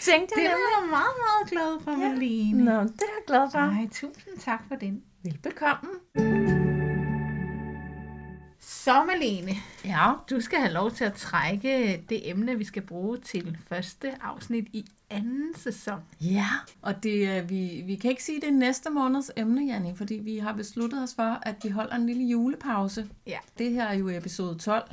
Tænkte det er jeg meget, meget glad for, Ja. Malene. Nå, det er jeg glad for. Ej, tusind tak for den. Velbekomme. Så Malene, Ja. du skal have lov til at trække det emne, vi skal bruge til første afsnit i anden sæson. Ja, og det, er- vi, vi kan ikke sige, det er næste måneds emne, Janni, fordi vi har besluttet os for, at vi holder en lille julepause. Ja. Det her er jo episode 12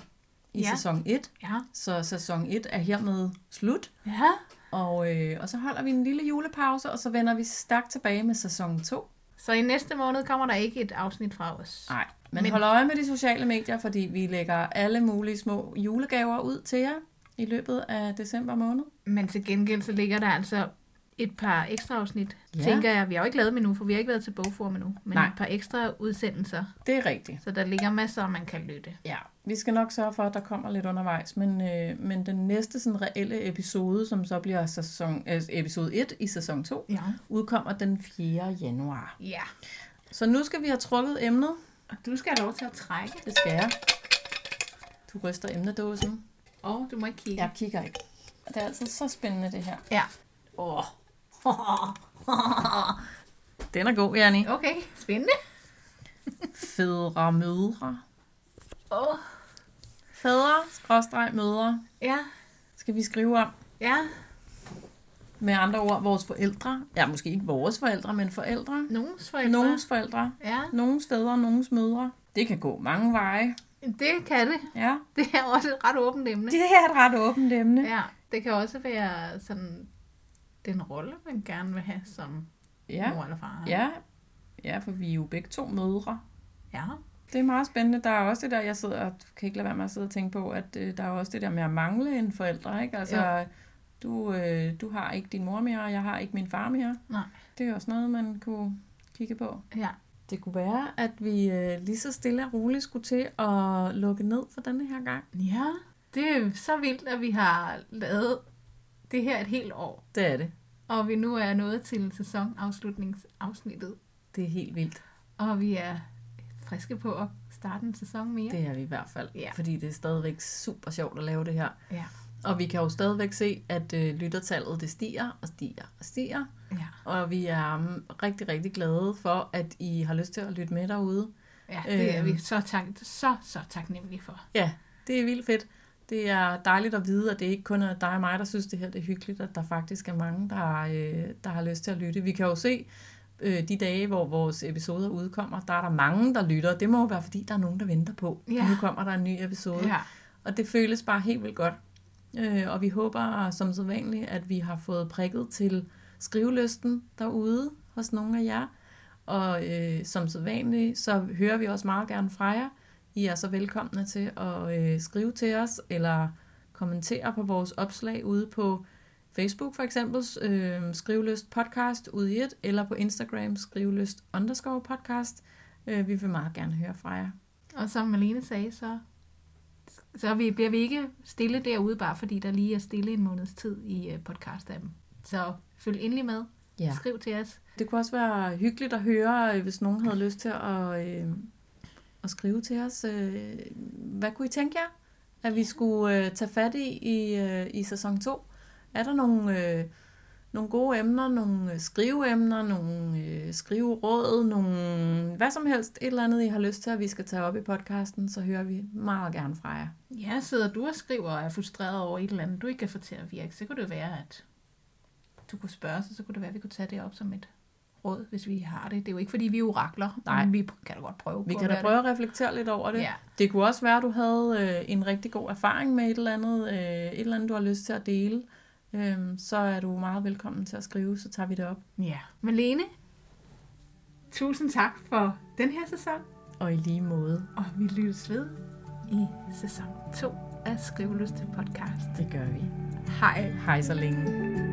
i Ja. sæson 1, Ja. så sæson 1 er hermed slut. Ja. Og, øh, og så holder vi en lille julepause, og så vender vi stærkt tilbage med sæson 2. Så i næste måned kommer der ikke et afsnit fra os. Nej, men, Men- hold øje med de sociale medier, fordi vi lægger alle mulige små julegaver ud til jer i løbet af december måned. Men til gengæld så ligger der altså et par ekstra afsnit, Ja. tænker jeg. Vi har jo ikke lavet dem endnu, for vi har ikke været til bogform endnu. Men Nej. et par ekstra udsendelser, Det er rigtigt. så der ligger masser, man kan lytte. Ja, vi skal nok sørge for, at der kommer lidt undervejs, men, øh, men den næste sådan reelle episode, som så bliver sæson, øh, episode 1 i sæson 2, Ja. udkommer den 4. januar. Ja. Så nu skal vi have trukket emnet. Og du skal have lov til at trække. Det skal jeg. Du ryster emnedåsen. Og du må ikke kigge. Jeg kigger ikke. Det er altid så spændende, det her. Ja. Åh. Den er god, Janni. Okay, spændende. Fædre mødre. Åh. Oh. Fædre, skråstreg, mødre. Ja. Skal vi skrive om. Ja. Med andre ord, vores forældre. Ja, måske ikke vores forældre, men forældre. Nogens forældre. Nogens forældre. Ja, Nogens fædre, nogens mødre. Det kan gå mange veje. det kan det. Ja. Det er også et ret åbent emne. Det er et ret åbent emne. Ja, det kan også være sådan den rolle, man gerne vil have som Ja. mor eller far. Ja. Ja, for vi er jo begge to mødre. Ja. Det er meget spændende. Der er også det der, jeg sidder og kan ikke lade være med at sidde og tænke på, at øh, der er også det der med at mangle en forælder, ikke? Altså, du, øh, du har ikke din mor mere, og jeg har ikke min far mere. Nej. Det er også noget, man kunne kigge på. Ja. Det kunne være, at vi øh, lige så stille og roligt skulle til at lukke ned for denne her gang. Ja, det er så vildt, at vi har lavet det her et helt år. Det er det. Og vi nu er nået til sæsonafslutningsafsnittet. Det er helt vildt. Og vi er friske på at starte en sæson mere. Det er vi i hvert fald. Ja. Fordi det er stadigvæk super sjovt at lave det her. Ja. Og vi kan jo stadigvæk se, at øh, lyttertallet det stiger og stiger og stiger. Ja. Og vi er mm, rigtig, rigtig glade for, at I har lyst til at lytte med derude. Ja, det er Øhm. vi så, tak, så, så taknemmelige for. Ja, det er vildt fedt. Det er dejligt at vide, at det ikke kun er dig og mig, der synes, det her det er hyggeligt, at der faktisk er mange, der, øh, der har lyst til at lytte. Vi kan jo se øh, de dage, hvor vores episoder udkommer, der er der mange, der lytter. Det må jo være, fordi der er nogen, der venter på. Ja. Nu kommer der en ny episode. Ja. Og det føles bare helt vildt godt. Øh, og vi håber som sædvanligt, at vi har fået prikket til skrivelysten derude hos nogle af jer. Og øh, som sædvanligt, så hører vi også meget gerne fra jer. I er så velkomne til at øh, skrive til os, eller kommentere på vores opslag ude på Facebook for eksempel, øh, Skrivelyst Podcast ude i et, eller på Instagram, Skrivelyst underscore podcast. Øh, vi vil meget gerne høre fra jer. Og som Malene sagde, så, så vi, bliver vi ikke stille derude, bare fordi der lige er stille en måneds tid i uh, podcast-appen. Så følg endelig med. Ja. Skriv til os. Det kunne også være hyggeligt at høre, øh, hvis nogen havde lyst til at, øh, at skrive til os. Øh, hvad kunne I tænke jer, at vi skulle øh, tage fat i i, øh, i sæson 2? Er der nogle, øh, nogle gode emner, nogle øh, skriveemner, nogle øh, skriveråd, nogle, hvad som helst, et eller andet, I har lyst til, at vi skal tage op i podcasten, så hører vi meget gerne fra jer. Ja, sidder du og skriver og er frustreret over et eller andet, du ikke kan få til at virke, så kunne det være, at du kunne spørge så, så kunne det være, at vi kunne tage det op som et råd, hvis vi har det. Det er jo ikke, fordi vi er orakler, Nej. men vi kan da godt prøve Vi kan da prøve at reflektere lidt over det. det. Ja. Det kunne også være, at du havde øh, en rigtig god erfaring med et eller andet, øh, et eller andet, du har lyst til at dele. Øhm, så er du meget velkommen til at skrive, så tager vi det op. ja. Malene, tusind tak for den her sæson, Og i lige måde, og vi lyttes ved i sæson 2 af Skriveløs til podcast. det gør vi. Hej. Hej så længe.